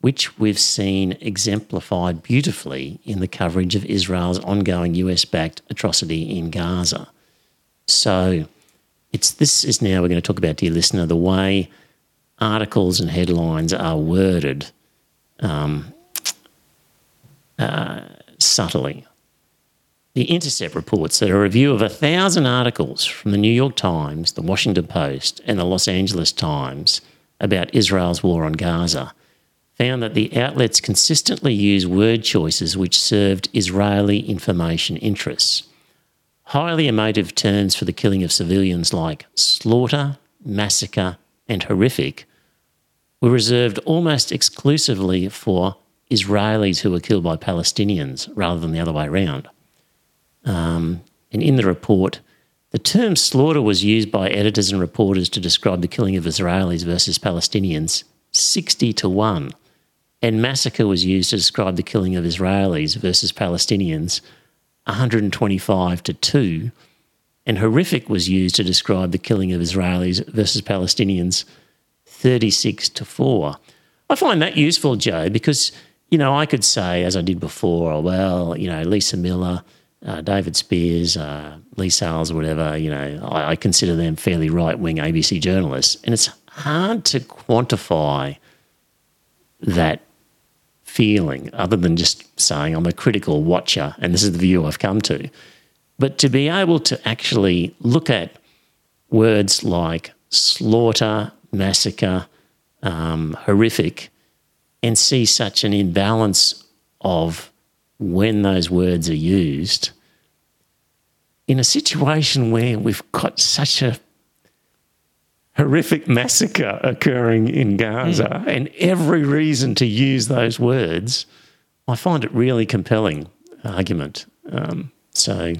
[SPEAKER 2] which we've seen exemplified beautifully in the coverage of Israel's ongoing US backed atrocity in Gaza. So, it's, this is now we're going to talk about, dear listener, the way articles and headlines are worded um, uh, subtly. The Intercept reports that a review of a thousand articles from the New York Times, the Washington Post, and the Los Angeles Times about Israel's war on Gaza found that the outlets consistently used word choices which served Israeli information interests. Highly emotive terms for the killing of civilians like slaughter, massacre, and horrific were reserved almost exclusively for Israelis who were killed by Palestinians rather than the other way around. Um, and in the report, the term slaughter was used by editors and reporters to describe the killing of Israelis versus Palestinians 60 to 1. And massacre was used to describe the killing of Israelis versus Palestinians 125 to 2. And horrific was used to describe the killing of Israelis versus Palestinians 36 to 4. I find that useful, Joe, because, you know, I could say, as I did before, oh, well, you know, Lisa Millar, uh, David Speers, uh, Leigh Sales, whatever, you know, I, I consider them fairly right wing ABC journalists. And it's hard to quantify that feeling other than just saying I'm a critical watcher and this is the view I've come to. But to be able to actually look at words like slaughter, massacre, um, horrific, and see such an imbalance of when those words are used in a situation where we've got such a horrific massacre occurring in Gaza
[SPEAKER 3] Hmm.
[SPEAKER 2] and every reason to use those words, I find it really compelling argument. Um, so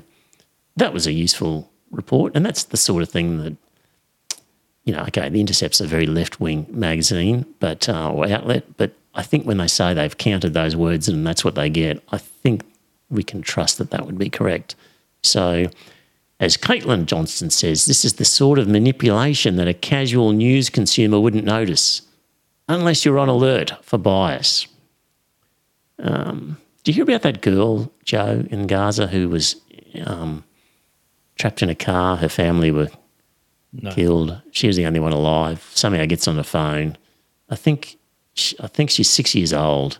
[SPEAKER 2] that was a useful report, and that's the sort of thing that you know. Okay, the Intercept's a very left wing magazine, but uh, or outlet, but I think when they say they've counted those words and that's what they get, I think we can trust that that would be correct. So, as Caitlin Johnstone says, this is the sort of manipulation that a casual news consumer wouldn't notice unless you're on alert for bias. Um, do you hear about that girl, Joe, in Gaza who was um, trapped in a car? Her family were
[SPEAKER 3] No.
[SPEAKER 2] killed. She was the only one alive. Somehow gets on the phone. I think she, I think she's six years old.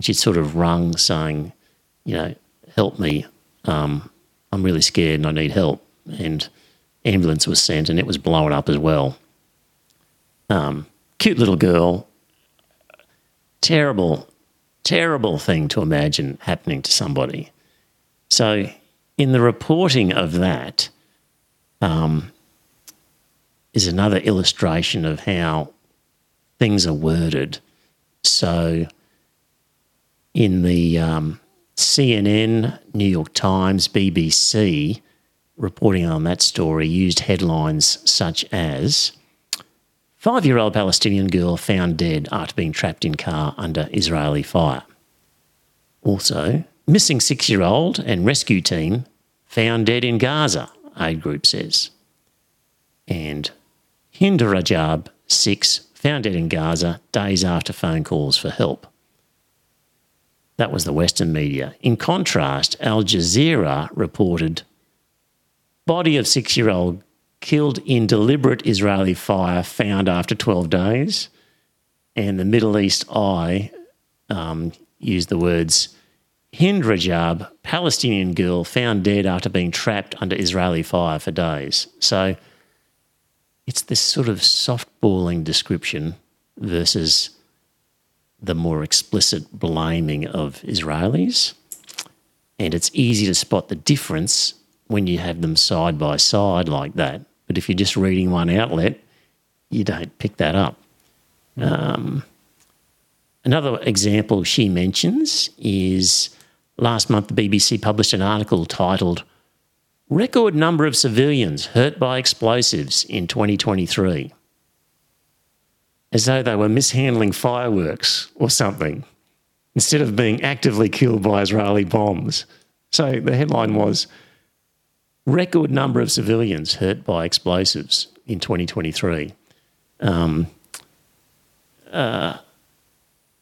[SPEAKER 2] She'd sort of rung saying, you know, help me. Um, I'm really scared and I need help. And ambulance was sent and it was blown up as well. Um, cute little girl. Terrible, terrible thing to imagine happening to somebody. So, in the reporting of that, um, is another illustration of how things are worded. So, in the um, CNN, New York Times, BBC, reporting on that story used headlines such as Five year old Palestinian girl found dead after being trapped in car under Israeli fire. Also, missing six year old and rescue team found dead in Gaza, aid group says. And Hind Rajab, six, found dead in Gaza days after phone calls for help. That was the Western media. In contrast, Al Jazeera reported body of six year old killed in deliberate Israeli fire found after 12 days. And the Middle East Eye um, used the words Hind Rajab, Palestinian girl found dead after being trapped under Israeli fire for days. So it's this sort of softballing description versus the more explicit blaming of Israelis. And it's easy to spot the difference when you have them side by side like that. But if you're just reading one outlet, you don't pick that up. Um, another example she mentions is last month the BBC published an article titled Record Number of Civilians Hurt by Explosives in 2023. As though they were mishandling fireworks or something, instead of being actively killed by Israeli bombs. So the headline was record number of civilians hurt by explosives in 2023. Um, uh,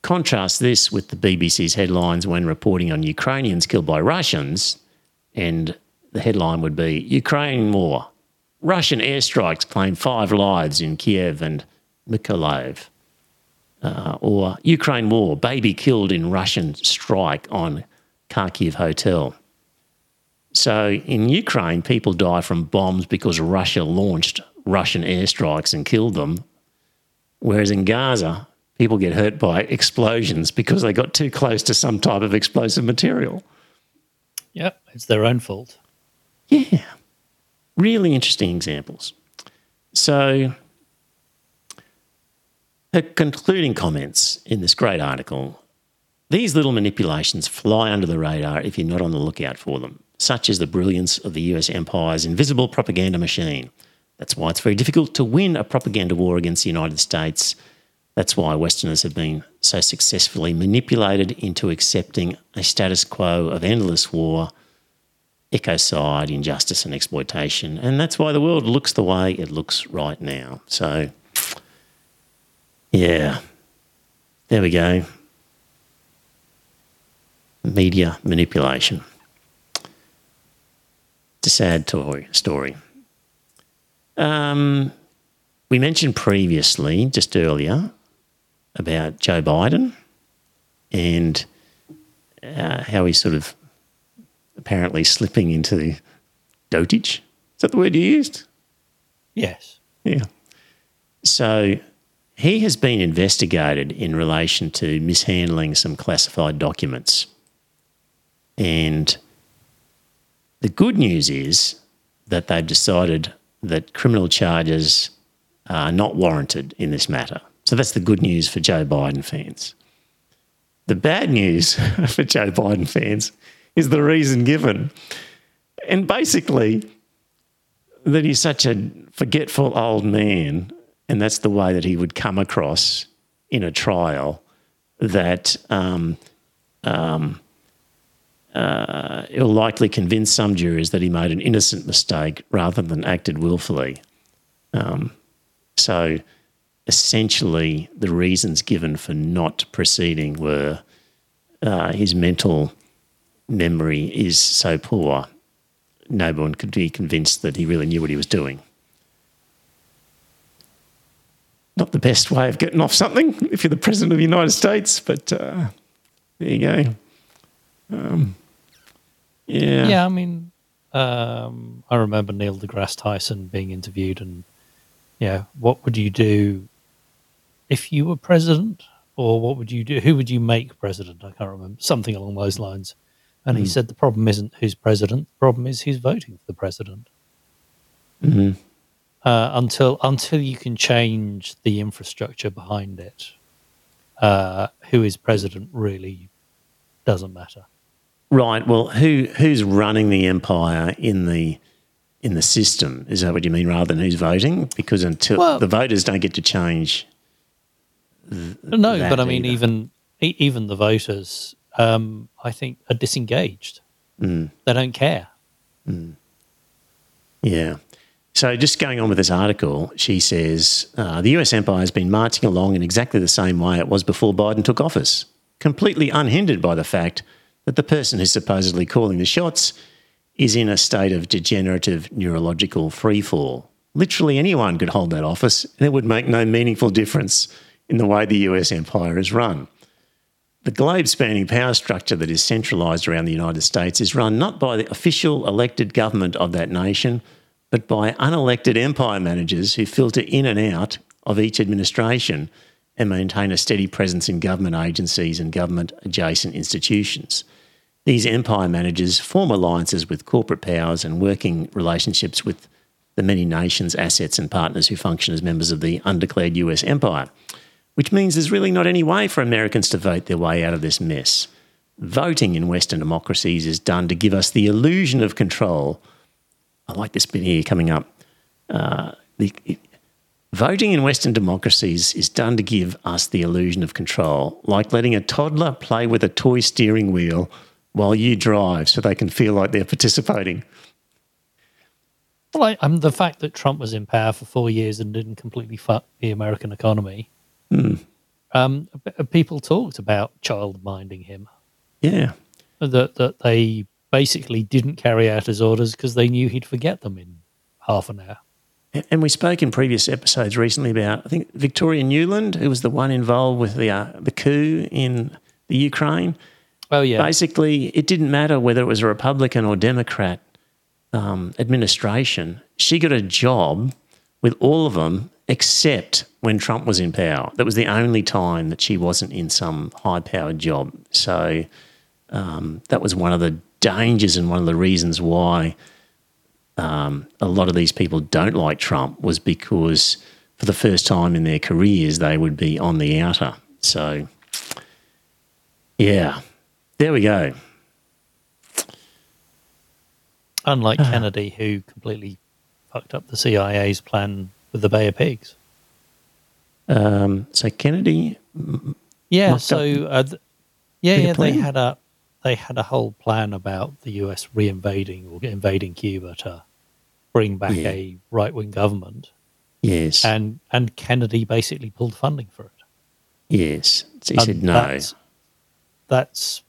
[SPEAKER 2] contrast this with the BBC's headlines when reporting on Ukrainians killed by Russians, and the headline would be Ukraine war. Russian airstrikes claim five lives in Kiev and Mykolaiv. Uh, or Ukraine war, baby killed in Russian strike on Kharkiv hotel. So in Ukraine, people die from bombs because Russia launched Russian airstrikes and killed them. Whereas in Gaza, people get hurt by explosions because they got too close to some type of explosive material.
[SPEAKER 3] Yep, it's their own fault.
[SPEAKER 2] Yeah, really interesting examples. So, her concluding comments in this great article these little manipulations fly under the radar if you're not on the lookout for them. Such is the brilliance of the US empire's invisible propaganda machine. That's why it's very difficult to win a propaganda war against the United States. That's why Westerners have been so successfully manipulated into accepting a status quo of endless war, ecocide, injustice, and exploitation. And that's why the world looks the way it looks right now. So, yeah, there we go. Media manipulation. It's a sad toy, story. Um, we mentioned previously, just earlier, about Joe Biden and uh, how he's sort of apparently slipping into dotage. Is that the word you used?
[SPEAKER 3] Yes.
[SPEAKER 2] Yeah. So he has been investigated in relation to mishandling some classified documents. And the good news is that they've decided that criminal charges are not warranted in this matter. So that's the good news for Joe Biden fans. The bad news for Joe Biden fans is the reason given. And basically, that he's such a forgetful old man, and that's the way that he would come across in a trial, that um, um, uh, it'll likely convince some jurors that he made an innocent mistake rather than acted willfully. Um, so essentially, the reasons given for not proceeding were uh, his mental memory is so poor, no one could be convinced that he really knew what he was doing. Not the best way of getting off something if you're the President of the United States, but uh, there you go. Um, yeah.
[SPEAKER 3] Yeah, I mean, um, I remember Neil deGrasse Tyson being interviewed, and yeah, what would you do if you were president, or what would you do? Who would you make president? I can't remember. Something along those lines. And he said the problem isn't who's president. The problem is who's voting for the president.
[SPEAKER 2] hmm
[SPEAKER 3] Uh, until until you can change the infrastructure behind it, uh, who is president really doesn't matter.
[SPEAKER 2] Right. Well, who who's running the empire in the in the system? Is that what you mean, rather than who's voting? Because until
[SPEAKER 3] Well-
[SPEAKER 2] the voters don't get to change.
[SPEAKER 3] No,
[SPEAKER 2] that
[SPEAKER 3] but I mean,
[SPEAKER 2] either.
[SPEAKER 3] even even the voters, um, I think, are disengaged.
[SPEAKER 2] Mm.
[SPEAKER 3] They don't care.
[SPEAKER 2] Yeah. So, just going on with this article, she says uh, the US empire has been marching along in exactly the same way it was before Biden took office, completely unhindered by the fact that the person who's supposedly calling the shots is in a state of degenerative neurological freefall. Literally anyone could hold that office, and it would make no meaningful difference in the way the US empire is run. The globe spanning power structure that is centralised around the United States is run not by the official elected government of that nation, but by unelected empire managers who filter in and out of each administration and maintain a steady presence in government agencies and government adjacent institutions. These empire managers form alliances with corporate powers and working relationships with the many nations, assets, and partners who function as members of the undeclared US empire which means there's really not any way for Americans to vote their way out of this mess. Voting in Western democracies is done to give us the illusion of control. I like this bit here coming up. Uh, the, it- voting in Western democracies is done to give us the illusion of control, like letting a toddler play with a toy steering wheel while you drive so they can feel like they're participating.
[SPEAKER 3] Well, I, the fact that Trump was in power for four years and didn't completely fuck the American economy, um, people talked about child minding him.
[SPEAKER 2] Yeah.
[SPEAKER 3] That that they basically didn't carry out his orders because they knew he'd forget them in half an hour.
[SPEAKER 2] And we spoke in previous episodes recently about, I think, Victoria Nuland, who was the one involved with the, uh, the coup in the Ukraine.
[SPEAKER 3] Oh yeah,
[SPEAKER 2] Basically, it didn't matter whether it was a Republican or Democrat um, administration. She got a job with all of them except when Trump was in power. That was the only time that she wasn't in some high powered job. So um, that was one of the dangers and one of the reasons why um, a lot of these people don't like Trump was because for the first time in their careers they would be on the outer. So, yeah, there we go.
[SPEAKER 3] unlike Kennedy, who completely fucked up the CIA's plan with the Bay of Pigs.
[SPEAKER 2] Um, so Kennedy,
[SPEAKER 3] Yeah, so uh, th- yeah, yeah, they had a they had a whole plan about the US reinvading or invading Cuba to bring back
[SPEAKER 2] Yeah.
[SPEAKER 3] a right wing government,
[SPEAKER 2] yes,
[SPEAKER 3] and and Kennedy basically pulled funding for it.
[SPEAKER 2] yes, so he
[SPEAKER 3] And
[SPEAKER 2] said no.
[SPEAKER 3] That's, that's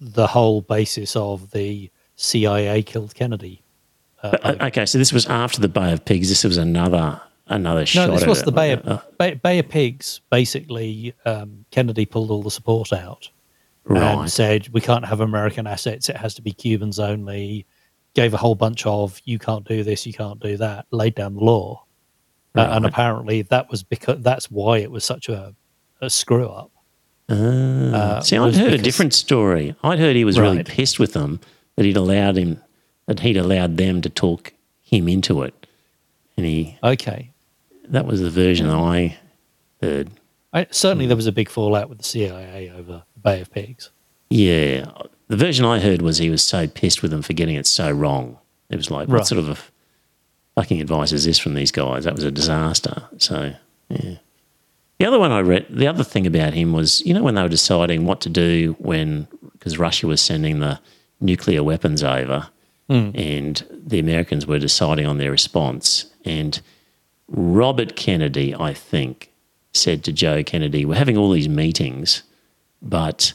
[SPEAKER 3] the whole basis of the CIA killed Kennedy. Uh,
[SPEAKER 2] But, uh, okay, so this was after the Bay of Pigs. This was another another shot.
[SPEAKER 3] No, this was the Bay of,
[SPEAKER 2] Uh,
[SPEAKER 3] Bay, Bay of Pigs. Basically, um, Kennedy pulled all the support out
[SPEAKER 2] right.
[SPEAKER 3] and said, we can't have American assets. It has to be Cubans only. Gave a whole bunch of, you can't do this, you can't do that, laid down the law. Uh, and apparently that was because that's why it was such a, a screw up.
[SPEAKER 2] Ah.
[SPEAKER 3] uh,
[SPEAKER 2] See, I'd heard a different story. I'd heard he was really pissed with them that he'd allowed him that he'd allowed them to talk him into it, and he
[SPEAKER 3] Okay.
[SPEAKER 2] That was the version I heard.
[SPEAKER 3] I, certainly there was a big fallout with the CIA over the Bay of Pigs.
[SPEAKER 2] Yeah, the version I heard was he was so pissed with them for getting it so wrong. It was like, what sort of a fucking advice is this from these guys? That was a disaster. So, yeah. The other one I read, the other thing about him was, you know, when they were deciding what to do when, because Russia was sending the nuclear weapons over hmm. and the Americans were deciding on their response. And Robert Kennedy, I think, said to Joe Kennedy, We're having all these meetings, but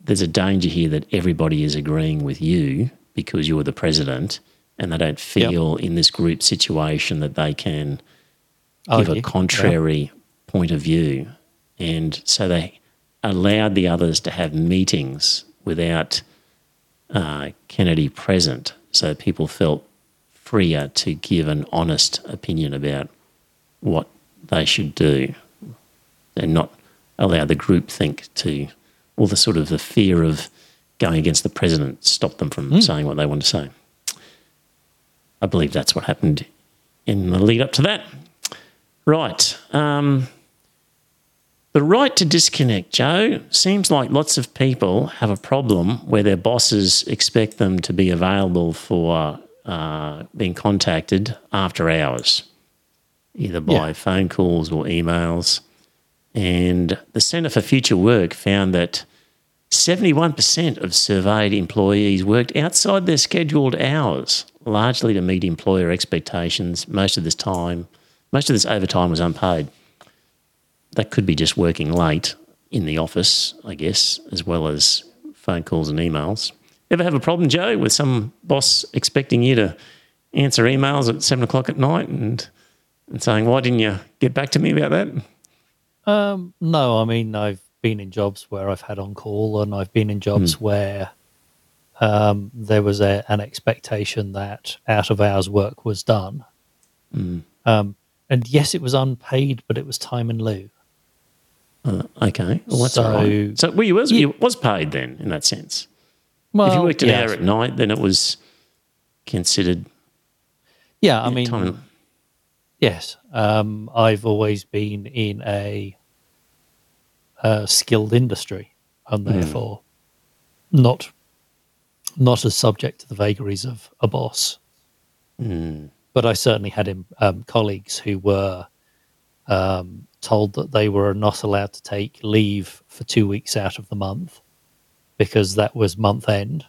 [SPEAKER 2] there's a danger here that everybody is agreeing with you because you're the president and they don't feel in this group situation that they can give a contrary point of view. And so they allowed the others to have meetings without uh, Kennedy present. So people felt freer to give an honest opinion about what they should do. and not allow the group think to, or the sort of the fear of going against the president stop them from saying what they want to say. I believe that's what happened in the lead up to that. Right. Um, the right to disconnect, Joe, seems like lots of people have a problem where their bosses expect them to be available for uh, being contacted after hours, either by
[SPEAKER 3] Yeah.
[SPEAKER 2] phone calls or emails. And the Centre for Future Work found that 71% of surveyed employees worked outside their scheduled hours, largely to meet employer expectations. Most of this time, most of this overtime was unpaid. That could be just working late in the office, I guess, as well as phone calls and emails. Ever have a problem, Joe, with some boss expecting you to answer emails at seven o'clock at night and, and saying, Why didn't you get back to me about that?
[SPEAKER 3] Um, no, I mean I've been in jobs where I've had on call, and I've been in jobs where um, there was a, an expectation that out of hours work was done. Um, and yes, it was unpaid, but it was time in lieu.
[SPEAKER 2] Uh, okay. Well, that's
[SPEAKER 3] So-
[SPEAKER 2] right. So, well, you was, you was paid then, in that sense.
[SPEAKER 3] Well,
[SPEAKER 2] if you worked an
[SPEAKER 3] yes.
[SPEAKER 2] hour at night, then it was considered
[SPEAKER 3] yeah, I mean,
[SPEAKER 2] time.
[SPEAKER 3] Yes, um, I've always been in a, a skilled industry, and therefore not not as subject to the vagaries of a boss. But I certainly had um, colleagues who were um, told that they were not allowed to take leave for two weeks out of the month because that was month end,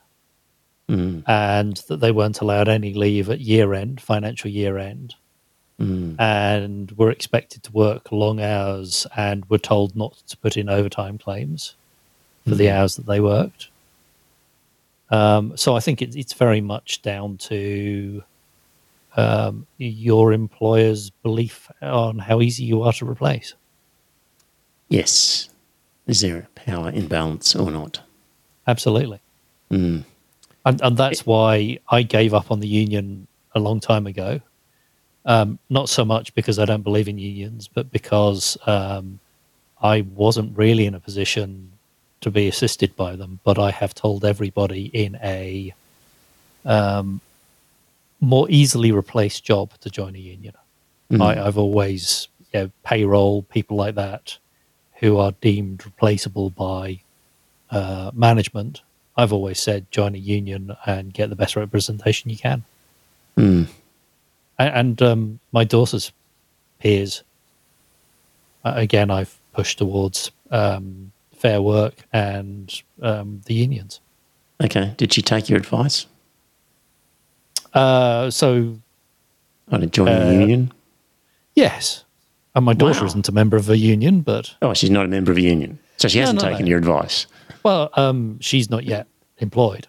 [SPEAKER 3] and that they weren't allowed any leave at year end, financial year end, and were expected to work long hours and were told not to put in overtime claims for the hours that they worked. Um, so I think it, it's very much down to um, your employer's belief on how easy you are to replace.
[SPEAKER 2] Yes. Is there a power imbalance or not?
[SPEAKER 3] Absolutely. And, and that's why I gave up on the union a long time ago. Um, not so much because I don't believe in unions, but because um, I wasn't really in a position to be assisted by them. But I have told everybody in a um, more easily replaced job to join a union. I, I've always you know, payroll people like that who are deemed replaceable by uh, management. I've always said join a union and get the best representation you can.
[SPEAKER 2] Hmm.
[SPEAKER 3] And um, my daughter's peers, again, I've pushed towards um, fair work and um, the unions.
[SPEAKER 2] Okay. Did she take your advice
[SPEAKER 3] Uh, so
[SPEAKER 2] on to join
[SPEAKER 3] Uh,
[SPEAKER 2] the union?
[SPEAKER 3] yes, and my daughter
[SPEAKER 2] Wow.
[SPEAKER 3] isn't a member of a union, but
[SPEAKER 2] Oh, she's not a member of a union. So she hasn't
[SPEAKER 3] no,
[SPEAKER 2] taken
[SPEAKER 3] no.
[SPEAKER 2] your advice.
[SPEAKER 3] well, um, she's not yet employed.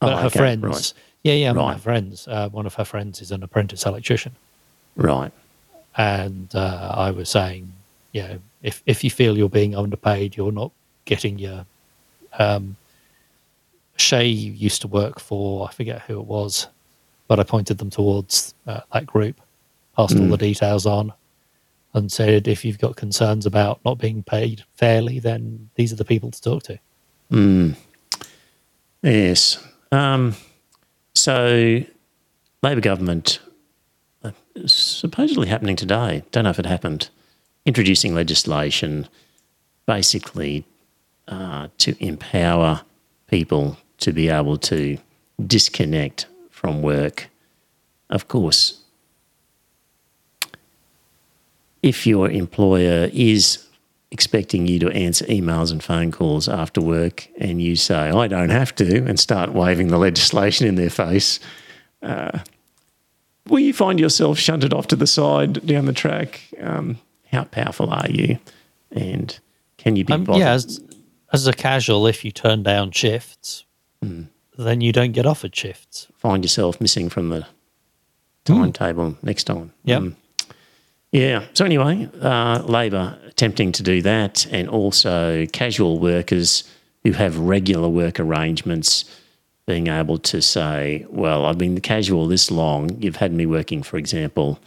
[SPEAKER 3] But
[SPEAKER 2] Oh,
[SPEAKER 3] her
[SPEAKER 2] okay,
[SPEAKER 3] friends,
[SPEAKER 2] right.
[SPEAKER 3] Yeah, yeah,
[SPEAKER 2] Right.
[SPEAKER 3] her friends. Uh, one of her friends is an apprentice electrician.
[SPEAKER 2] Right.
[SPEAKER 3] and uh, I was saying, you know, if if you feel you're being underpaid, you're not getting your. Um, Shay used to work for I forget who it was, but I pointed them towards uh, that group, passed all the details on, and said if you've got concerns about not being paid fairly, then these are the people to talk to. Mm.
[SPEAKER 2] Yes. Um, so, Labor government uh, supposedly happening today. Don't know if it happened. Introducing legislation, basically uh, to empower people to be able to disconnect from work. Of course, if your employer is expecting you to answer emails and phone calls after work and you say, I don't have to, and start waving the legislation in their face, uh, will you find yourself shunted off to the side down the track? Um, how powerful are you? And can you be
[SPEAKER 3] Um,
[SPEAKER 2] bothered?
[SPEAKER 3] yeah, as, as a casual, if you turn down shifts, then you don't get offered shifts.
[SPEAKER 2] find yourself missing from the timetable next time.
[SPEAKER 3] Yep.
[SPEAKER 2] Mm. Yeah. So anyway, uh, Labor attempting to do that, and also casual workers who have regular work arrangements being able to say, "Well, I've been casual this long. You've had me working, for example,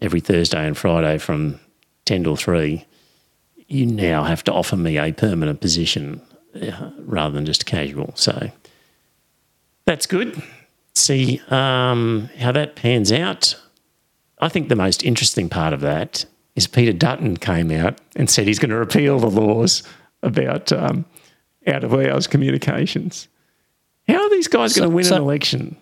[SPEAKER 2] every Thursday and Friday from ten till three. you now have to offer me a permanent position uh, rather than just casual. So that's good. See um, how that pans out. I think the most interesting part of that is Peter Dutton came out and said he's going to repeal the laws about um, out of hours communications. How are these guys
[SPEAKER 3] So-
[SPEAKER 2] going to win
[SPEAKER 3] so-
[SPEAKER 2] an election?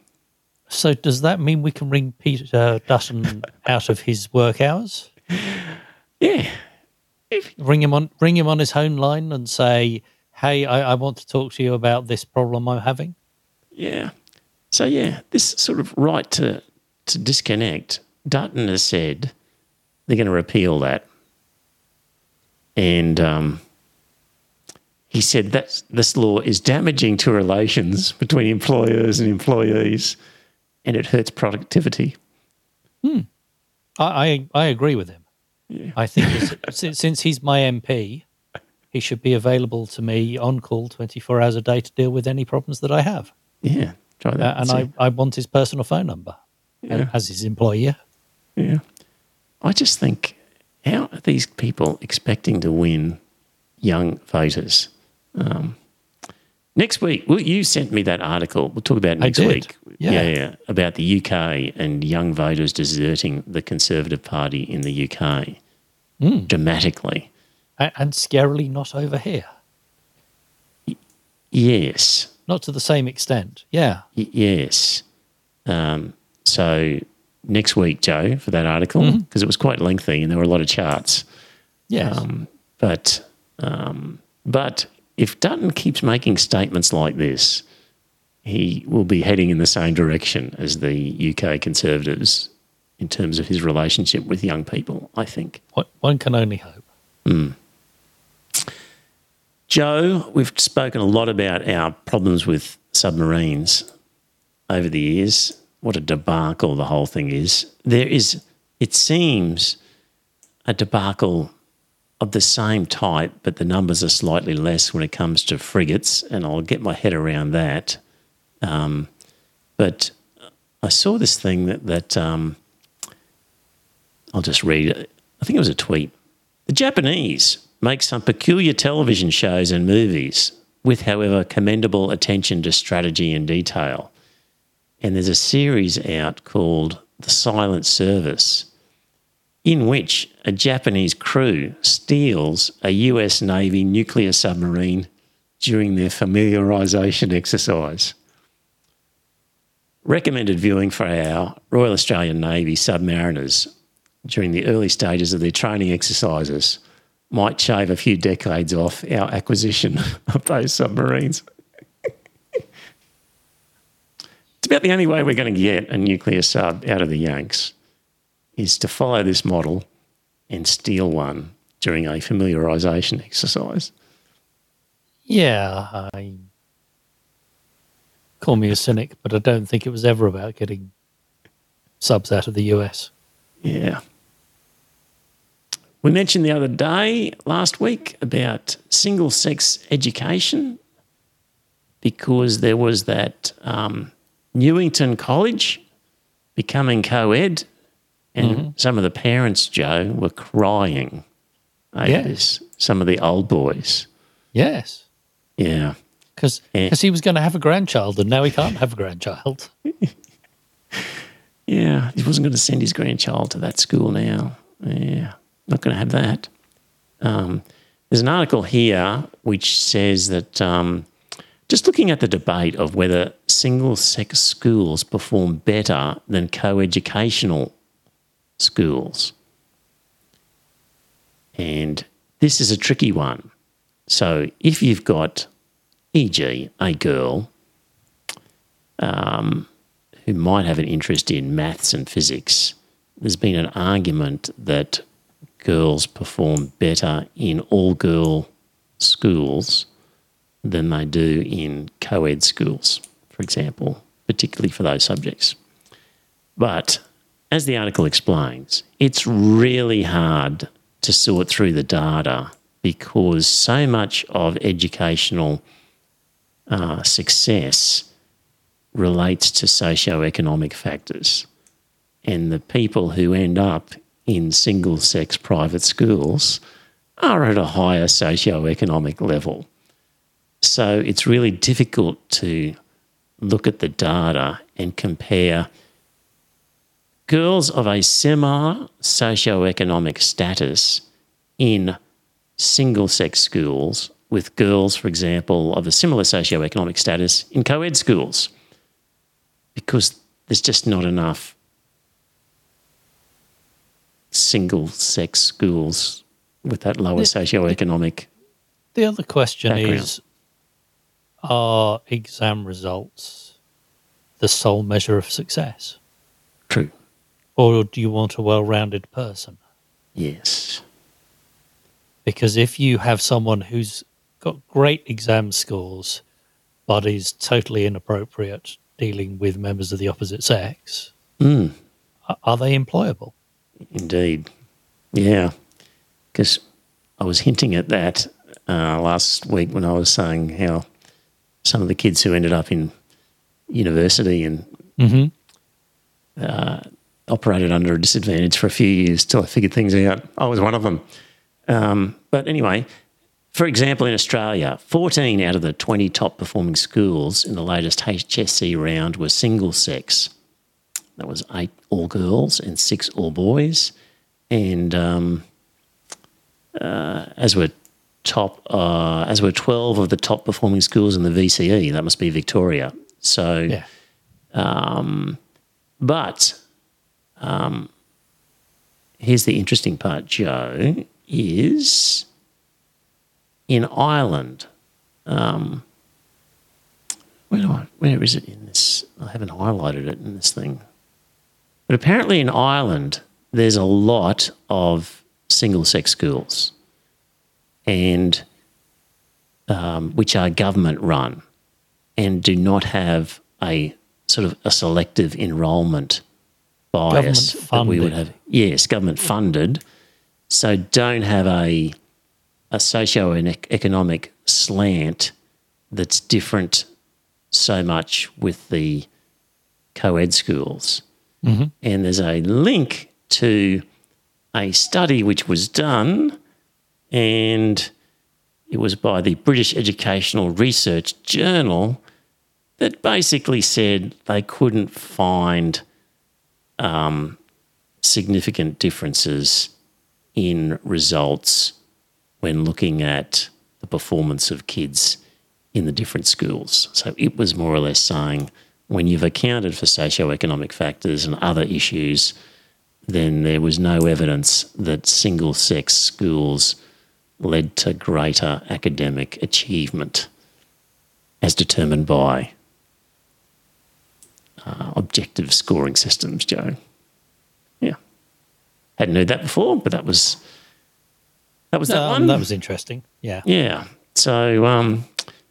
[SPEAKER 3] So does that mean we can ring Peter Dutton out of his work hours?
[SPEAKER 2] Yeah.
[SPEAKER 3] Ring him on ring him on his home line and say, Hey, I, I want to talk to you about this problem I'm having.
[SPEAKER 2] Yeah. So yeah, this sort of right to to disconnect. Dutton has said they're going to repeal that, and um, he said that this law is damaging to relations between employers and employees, and it hurts productivity.
[SPEAKER 3] I, I, I agree with him. I think since, since he's my MP, he should be available to me on call 24 hours a day to deal with any problems that I have.
[SPEAKER 2] Yeah, try that.
[SPEAKER 3] Uh, and
[SPEAKER 2] see.
[SPEAKER 3] I, I want his personal phone number
[SPEAKER 2] Yeah.
[SPEAKER 3] as his employer.
[SPEAKER 2] Yeah. I just think, how are these people expecting to win young voters? Um, next week, well, you sent me that article. We'll talk about next week.
[SPEAKER 3] Yeah.
[SPEAKER 2] yeah, about the UK and young voters deserting the Conservative Party in the UK
[SPEAKER 3] Hmm.
[SPEAKER 2] dramatically.
[SPEAKER 3] A- And scarily not over here.
[SPEAKER 2] Yes,
[SPEAKER 3] Not to the same extent. Yeah.
[SPEAKER 2] Y- yes. Um, so next week, Joe, for that article,
[SPEAKER 3] Mm-hmm.
[SPEAKER 2] because it was quite lengthy and there were a lot of charts.
[SPEAKER 3] Yes.
[SPEAKER 2] Um, but um, but if Dutton keeps making statements like this, he will be heading in the same direction as the UK Conservatives in terms of his relationship with young people. I think.
[SPEAKER 3] One- One can only hope.
[SPEAKER 2] Joe, we've spoken a lot about our problems with submarines over the years. What a debacle the whole thing is. There is, it seems, a debacle of the same type, but the numbers are slightly less when it comes to frigates, and I'll get my head around that. Um, but I saw this thing that, that um, I'll just read. I think it was a tweet. The Japanese make some peculiar television shows and movies with, however, commendable attention to strategy and detail. And there's a series out called The Silent Service, in which a Japanese crew steals a US Navy nuclear submarine during their familiarisation exercise. Recommended viewing for our Royal Australian Navy submariners during the early stages of their training exercises might shave a few decades off our acquisition of those submarines. It's about the only way we're going to get a nuclear sub out of the Yanks is to follow this model and steal one during a familiarisation exercise.
[SPEAKER 3] Yeah. I call me a cynic, but I don't think it was ever about getting subs out of the US.
[SPEAKER 2] Yeah. We mentioned the other day, last week, about single sex education because there was that um, Newington College becoming co ed, and some of the parents, Joe, were crying over
[SPEAKER 3] Yeah.
[SPEAKER 2] this. Some of the old boys.
[SPEAKER 3] Yes.
[SPEAKER 2] Yeah.
[SPEAKER 3] Because
[SPEAKER 2] Yeah.
[SPEAKER 3] he was going to have a grandchild and now he can't have a grandchild.
[SPEAKER 2] Yeah, he wasn't going to send his grandchild to that school now. Yeah, not going to have that. Um, there's an article here which says that um, just looking at the debate of whether single sex schools perform better than co educational schools. And this is a tricky one. So if you've got, e.g., a girl um, who might have an interest in maths and physics, there's been an argument that girls perform better in all girl schools than they do in co ed schools, for example, particularly for those subjects. But as the article explains, it's really hard to sort through the data because so much of educational uh, success relates to socio-economic factors. And the people who end up in single sex private schools are at a higher socio-economic level. So it's really difficult to look at the data and compare girls of a similar socio-economic status in single sex schools with girls, for example, of a similar socio-economic status in co ed schools because there's just not enough single sex schools with that lower socio-economic.
[SPEAKER 3] The other question
[SPEAKER 2] Background.
[SPEAKER 3] is Are exam results the sole measure of success?
[SPEAKER 2] True.
[SPEAKER 3] Or do you want a well rounded person?
[SPEAKER 2] Yes.
[SPEAKER 3] Because if you have someone who's got great exam scores but is totally inappropriate dealing with members of the opposite sex,
[SPEAKER 2] Mm.
[SPEAKER 3] are they employable?
[SPEAKER 2] Indeed. Yeah. Because I was hinting at that uh, last week when I was saying how some of the kids who ended up in university and
[SPEAKER 3] Mm-hmm.
[SPEAKER 2] operated under a disadvantage for a few years till I figured things out. I was one of them. Um, but anyway, for example, in Australia, 14 out of the 20 top performing schools in the latest HSC round were single sex. That was eight all girls and six all boys. And um, uh, as were top, uh, as were 12 of the top performing schools in the VCE, that must be Victoria. So,
[SPEAKER 3] Yeah.
[SPEAKER 2] but um, here's the interesting part, Joe, is in Ireland. Um, where do I? Where is it in this? I haven't highlighted it in this thing. But apparently in Ireland, there's a lot of single-sex schools, and um, which are government-run and do not have a sort of a selective enrolment bias that we would have. Yes, government funded. So don't have a a socio-economic slant that's different so much with the co-ed schools. And there's a link to a study which was done and it was by the British Educational Research Journal that basically said they couldn't find um, significant differences in results when looking at the performance of kids in the different schools. So it was more or less saying when you've accounted for socioeconomic factors and other issues, then there was no evidence that single sex schools led to greater academic achievement as determined by uh, objective scoring systems, Joe. Yeah. Hadn't heard that before, but that was that was that
[SPEAKER 3] Um,
[SPEAKER 2] one.
[SPEAKER 3] that was interesting. Yeah.
[SPEAKER 2] Yeah. So um,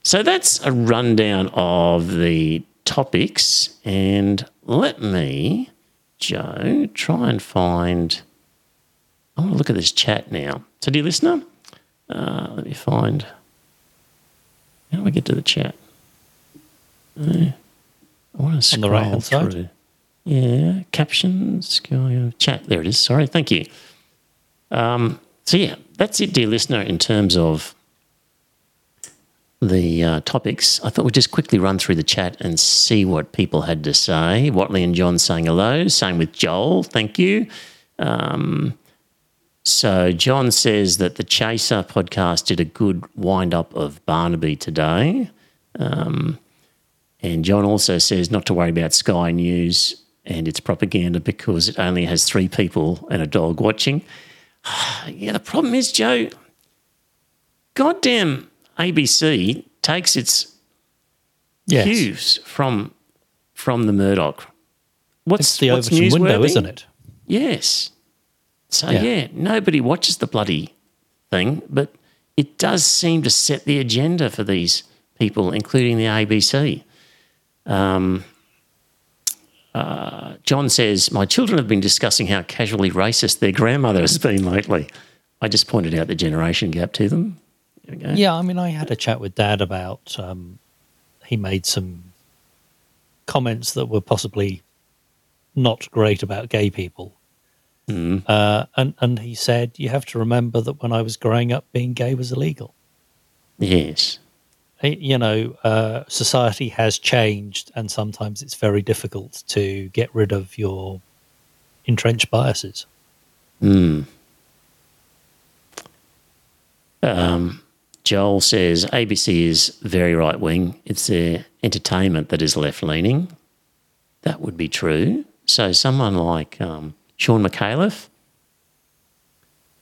[SPEAKER 2] so that's a rundown of the topics, and let me, Joe, try and find. I want to look at this chat now. So, dear listener, uh, let me find. How do I get to the chat? Uh, I want to
[SPEAKER 3] On
[SPEAKER 2] scroll
[SPEAKER 3] the right-hand side?
[SPEAKER 2] through. Yeah, captions, chat. There it is. Sorry, thank you. Um, so yeah, that's it, dear listener. In terms of the uh, topics, I thought we'd just quickly run through the chat and see what people had to say. Watley and John saying hello. Same with Joel. Thank you. Um, so John says that the Chaser podcast did a good wind up of Barnaby today. Um, and John also says not to worry about Sky News and its propaganda because it only has three people and a dog watching. yeah, the problem is, Joe, goddamn ABC takes its
[SPEAKER 3] Yes.
[SPEAKER 2] cues from from the Murdoch. What's
[SPEAKER 3] It's the
[SPEAKER 2] what's
[SPEAKER 3] Overton window,
[SPEAKER 2] newsworthy?
[SPEAKER 3] isn't it?
[SPEAKER 2] Yes. So
[SPEAKER 3] Yeah.
[SPEAKER 2] yeah. nobody watches the bloody thing, but it does seem to set the agenda for these people, including the ABC. Um, uh, John says, My children have been discussing how casually racist their grandmother has been lately. I just pointed out the generation gap to them.
[SPEAKER 3] Yeah, I mean, I had a chat with Dad about. Um, he made some comments that were possibly not great about gay people, Uh, and, and he said, You have to remember that when I was growing up, being gay was illegal.
[SPEAKER 2] Yes.
[SPEAKER 3] Eh, You know, uh, society has changed, and sometimes it's very difficult to get rid of your entrenched biases.
[SPEAKER 2] Hmm. Um, Joel says ABC is very right wing. It's their entertainment that is left leaning. That would be true. So someone like um, Shaun Micallef,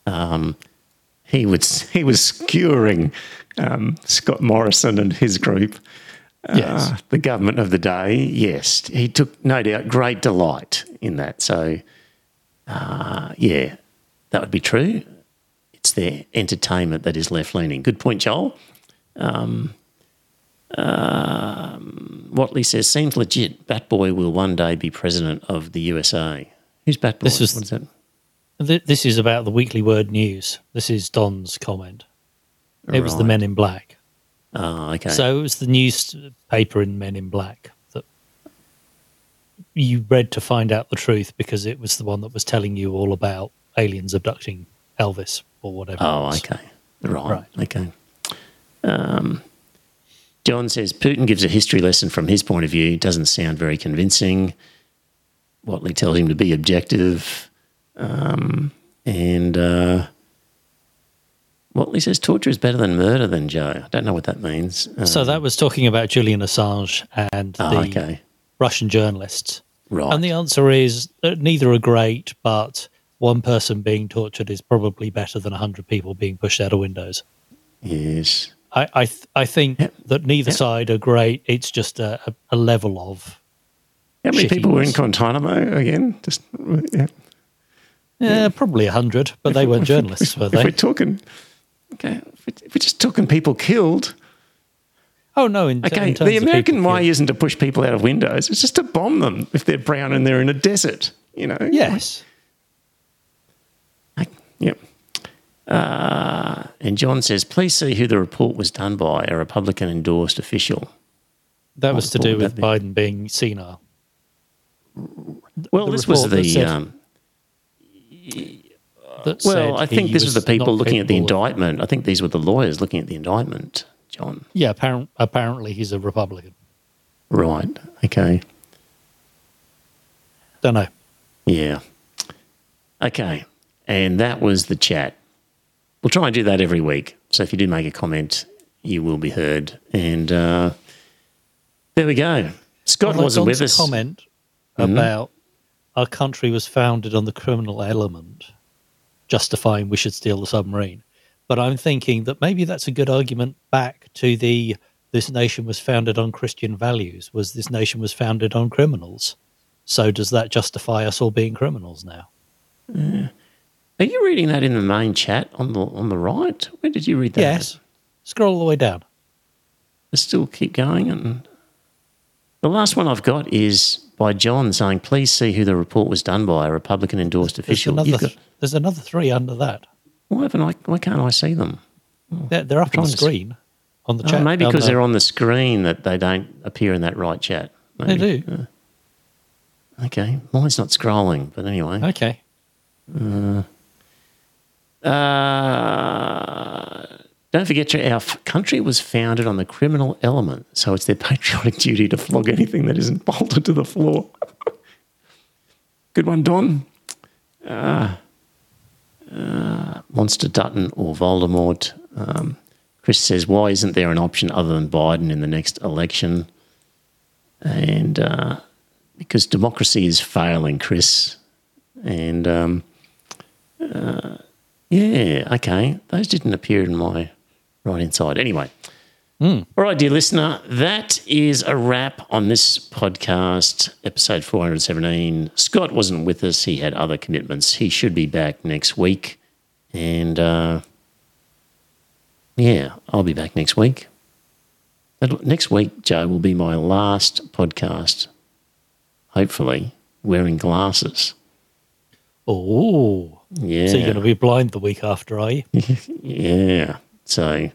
[SPEAKER 2] um, he would he was skewering um, Scott Morrison and his group.
[SPEAKER 3] Yes.
[SPEAKER 2] Uh, the government of the day. Yes, he took no doubt great delight in that. So, uh, yeah, that would be true. It's their entertainment that is left leaning. Good point, Joel. Um, um, Watley says seems legit. Batboy will one day be president of the USA. Who's Batboy?
[SPEAKER 3] This is-
[SPEAKER 2] what is that?
[SPEAKER 3] Th- This is about the Weekly World News. This is Don's comment. It was the Men in Black.
[SPEAKER 2] Oh, okay.
[SPEAKER 3] So it was the newspaper in Men in Black that you read to find out the truth because it was the one that was telling you all about aliens abducting Elvis or whatever.
[SPEAKER 2] Oh, okay. Right.
[SPEAKER 3] Right.
[SPEAKER 2] Okay. Um, John says Putin gives a history lesson from his point of view. Doesn't sound very convincing. Watley tells him to be objective. Um, and uh, Watley says torture is better than murder, then, Joe. I don't know what that means.
[SPEAKER 3] So
[SPEAKER 2] Um,
[SPEAKER 3] that was talking about Julian Assange and
[SPEAKER 2] oh,
[SPEAKER 3] the
[SPEAKER 2] okay.
[SPEAKER 3] Russian journalists.
[SPEAKER 2] Right.
[SPEAKER 3] And the answer is that neither are great, but one person being tortured is probably better than 100 people being pushed out of windows.
[SPEAKER 2] yes.
[SPEAKER 3] I, I, th- I think
[SPEAKER 2] Yep.
[SPEAKER 3] that neither
[SPEAKER 2] Yep.
[SPEAKER 3] side are great. It's just a, a, a level of.
[SPEAKER 2] How many people were in Guantanamo again? Just yeah.
[SPEAKER 3] Yeah, probably 100, but they weren't journalists, were
[SPEAKER 2] If we're talking, okay, if we- if we're just talking people killed,
[SPEAKER 3] Oh, no. In,
[SPEAKER 2] Okay,
[SPEAKER 3] in
[SPEAKER 2] the American way
[SPEAKER 3] killed.
[SPEAKER 2] isn't to push people out of windows; it's just to bomb them if they're brown and they're in a desert. You know.
[SPEAKER 3] Yes.
[SPEAKER 2] Like, yep. Uh, and John says, "Please see who the report was done by a Republican endorsed official."
[SPEAKER 3] That was to do with Biden being senile.
[SPEAKER 2] Well, this was the.
[SPEAKER 3] said-
[SPEAKER 2] um, well, I think this was the people looking at the indictment. I think these were the lawyers looking at the indictment. John.
[SPEAKER 3] Yeah, apparent, apparently he's a Republican.
[SPEAKER 2] Right. Okay.
[SPEAKER 3] Don't know.
[SPEAKER 2] Yeah. Okay. And that was the chat. We'll try and do that every week. So if you do make a comment, you will be heard. And uh, there we go. Scott
[SPEAKER 3] Although
[SPEAKER 2] wasn't
[SPEAKER 3] Don's
[SPEAKER 2] with us. Mm-hmm.
[SPEAKER 3] about our country was founded on the criminal element, justifying we should steal the submarine. But I'm thinking that maybe that's a good argument back to the this nation was founded on Christian values. Was this nation was founded on criminals? So does that justify us all being criminals now?
[SPEAKER 2] Are you reading that in the main chat on the on the right? Where did you read that?
[SPEAKER 3] Yes. Scroll all the way down.
[SPEAKER 2] Let's still keep going. And the last one I've got is by John saying, "Please see who the report was done by a Republican endorsed
[SPEAKER 3] There's
[SPEAKER 2] official."
[SPEAKER 3] another,
[SPEAKER 2] got-
[SPEAKER 3] there's another three under that.
[SPEAKER 2] why haven't I? Why can't I see them?
[SPEAKER 3] They're, they're up on the screen on the
[SPEAKER 2] Oh,
[SPEAKER 3] chat.
[SPEAKER 2] maybe because
[SPEAKER 3] the-
[SPEAKER 2] they're on the screen that they don't appear in that right chat.
[SPEAKER 3] They
[SPEAKER 2] Maybe.
[SPEAKER 3] do.
[SPEAKER 2] Okay, mine's not scrolling, but anyway.
[SPEAKER 3] Okay.
[SPEAKER 2] Uh, don't forget, our country was founded on the criminal element, so it's their patriotic duty to flog anything that isn't bolted to the floor. Good one, Don. Uh, uh, Monster Dutton or Voldemort. Um, Chris says, why isn't there an option other than Biden in the next election? And uh, because democracy is failing, Chris. And um, yeah, okay. Those didn't appear in my right inside. side. Anyway. All right, dear listener, that is a wrap on this podcast, episode 417. Scott wasn't with us. He had other commitments. He should be back next week. And uh, yeah, I'll be back next week. That'll- Next week, Joe, will be my last podcast, hopefully, wearing glasses.
[SPEAKER 3] Oh.
[SPEAKER 2] Yeah.
[SPEAKER 3] So you're going to be blind the week after, are you?
[SPEAKER 2] Yeah. So,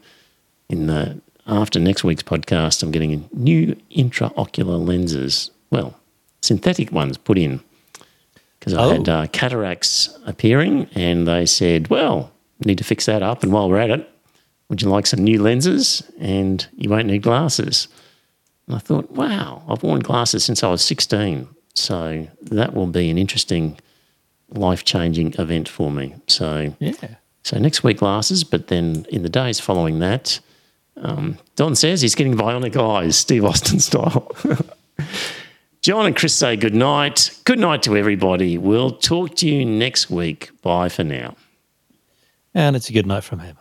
[SPEAKER 2] in the after next week's podcast, I'm getting new intraocular lenses. Well, synthetic ones put in. because I
[SPEAKER 3] Oh.
[SPEAKER 2] had uh, cataracts appearing, and they said, "Well, need to fix that up." And while we're at it, would you like some new lenses? And you won't need glasses. And I thought, wow, I've worn glasses since I was 16. So that will be an interesting, life changing event for me. So,
[SPEAKER 3] Yeah.
[SPEAKER 2] So next week, glasses, but then in the days following that, um, Don says he's getting bionic eyes, Steve Austin style. John and Chris say good night. Good night to everybody. We'll talk to you next week. Bye for now.
[SPEAKER 3] And it's a good night from him.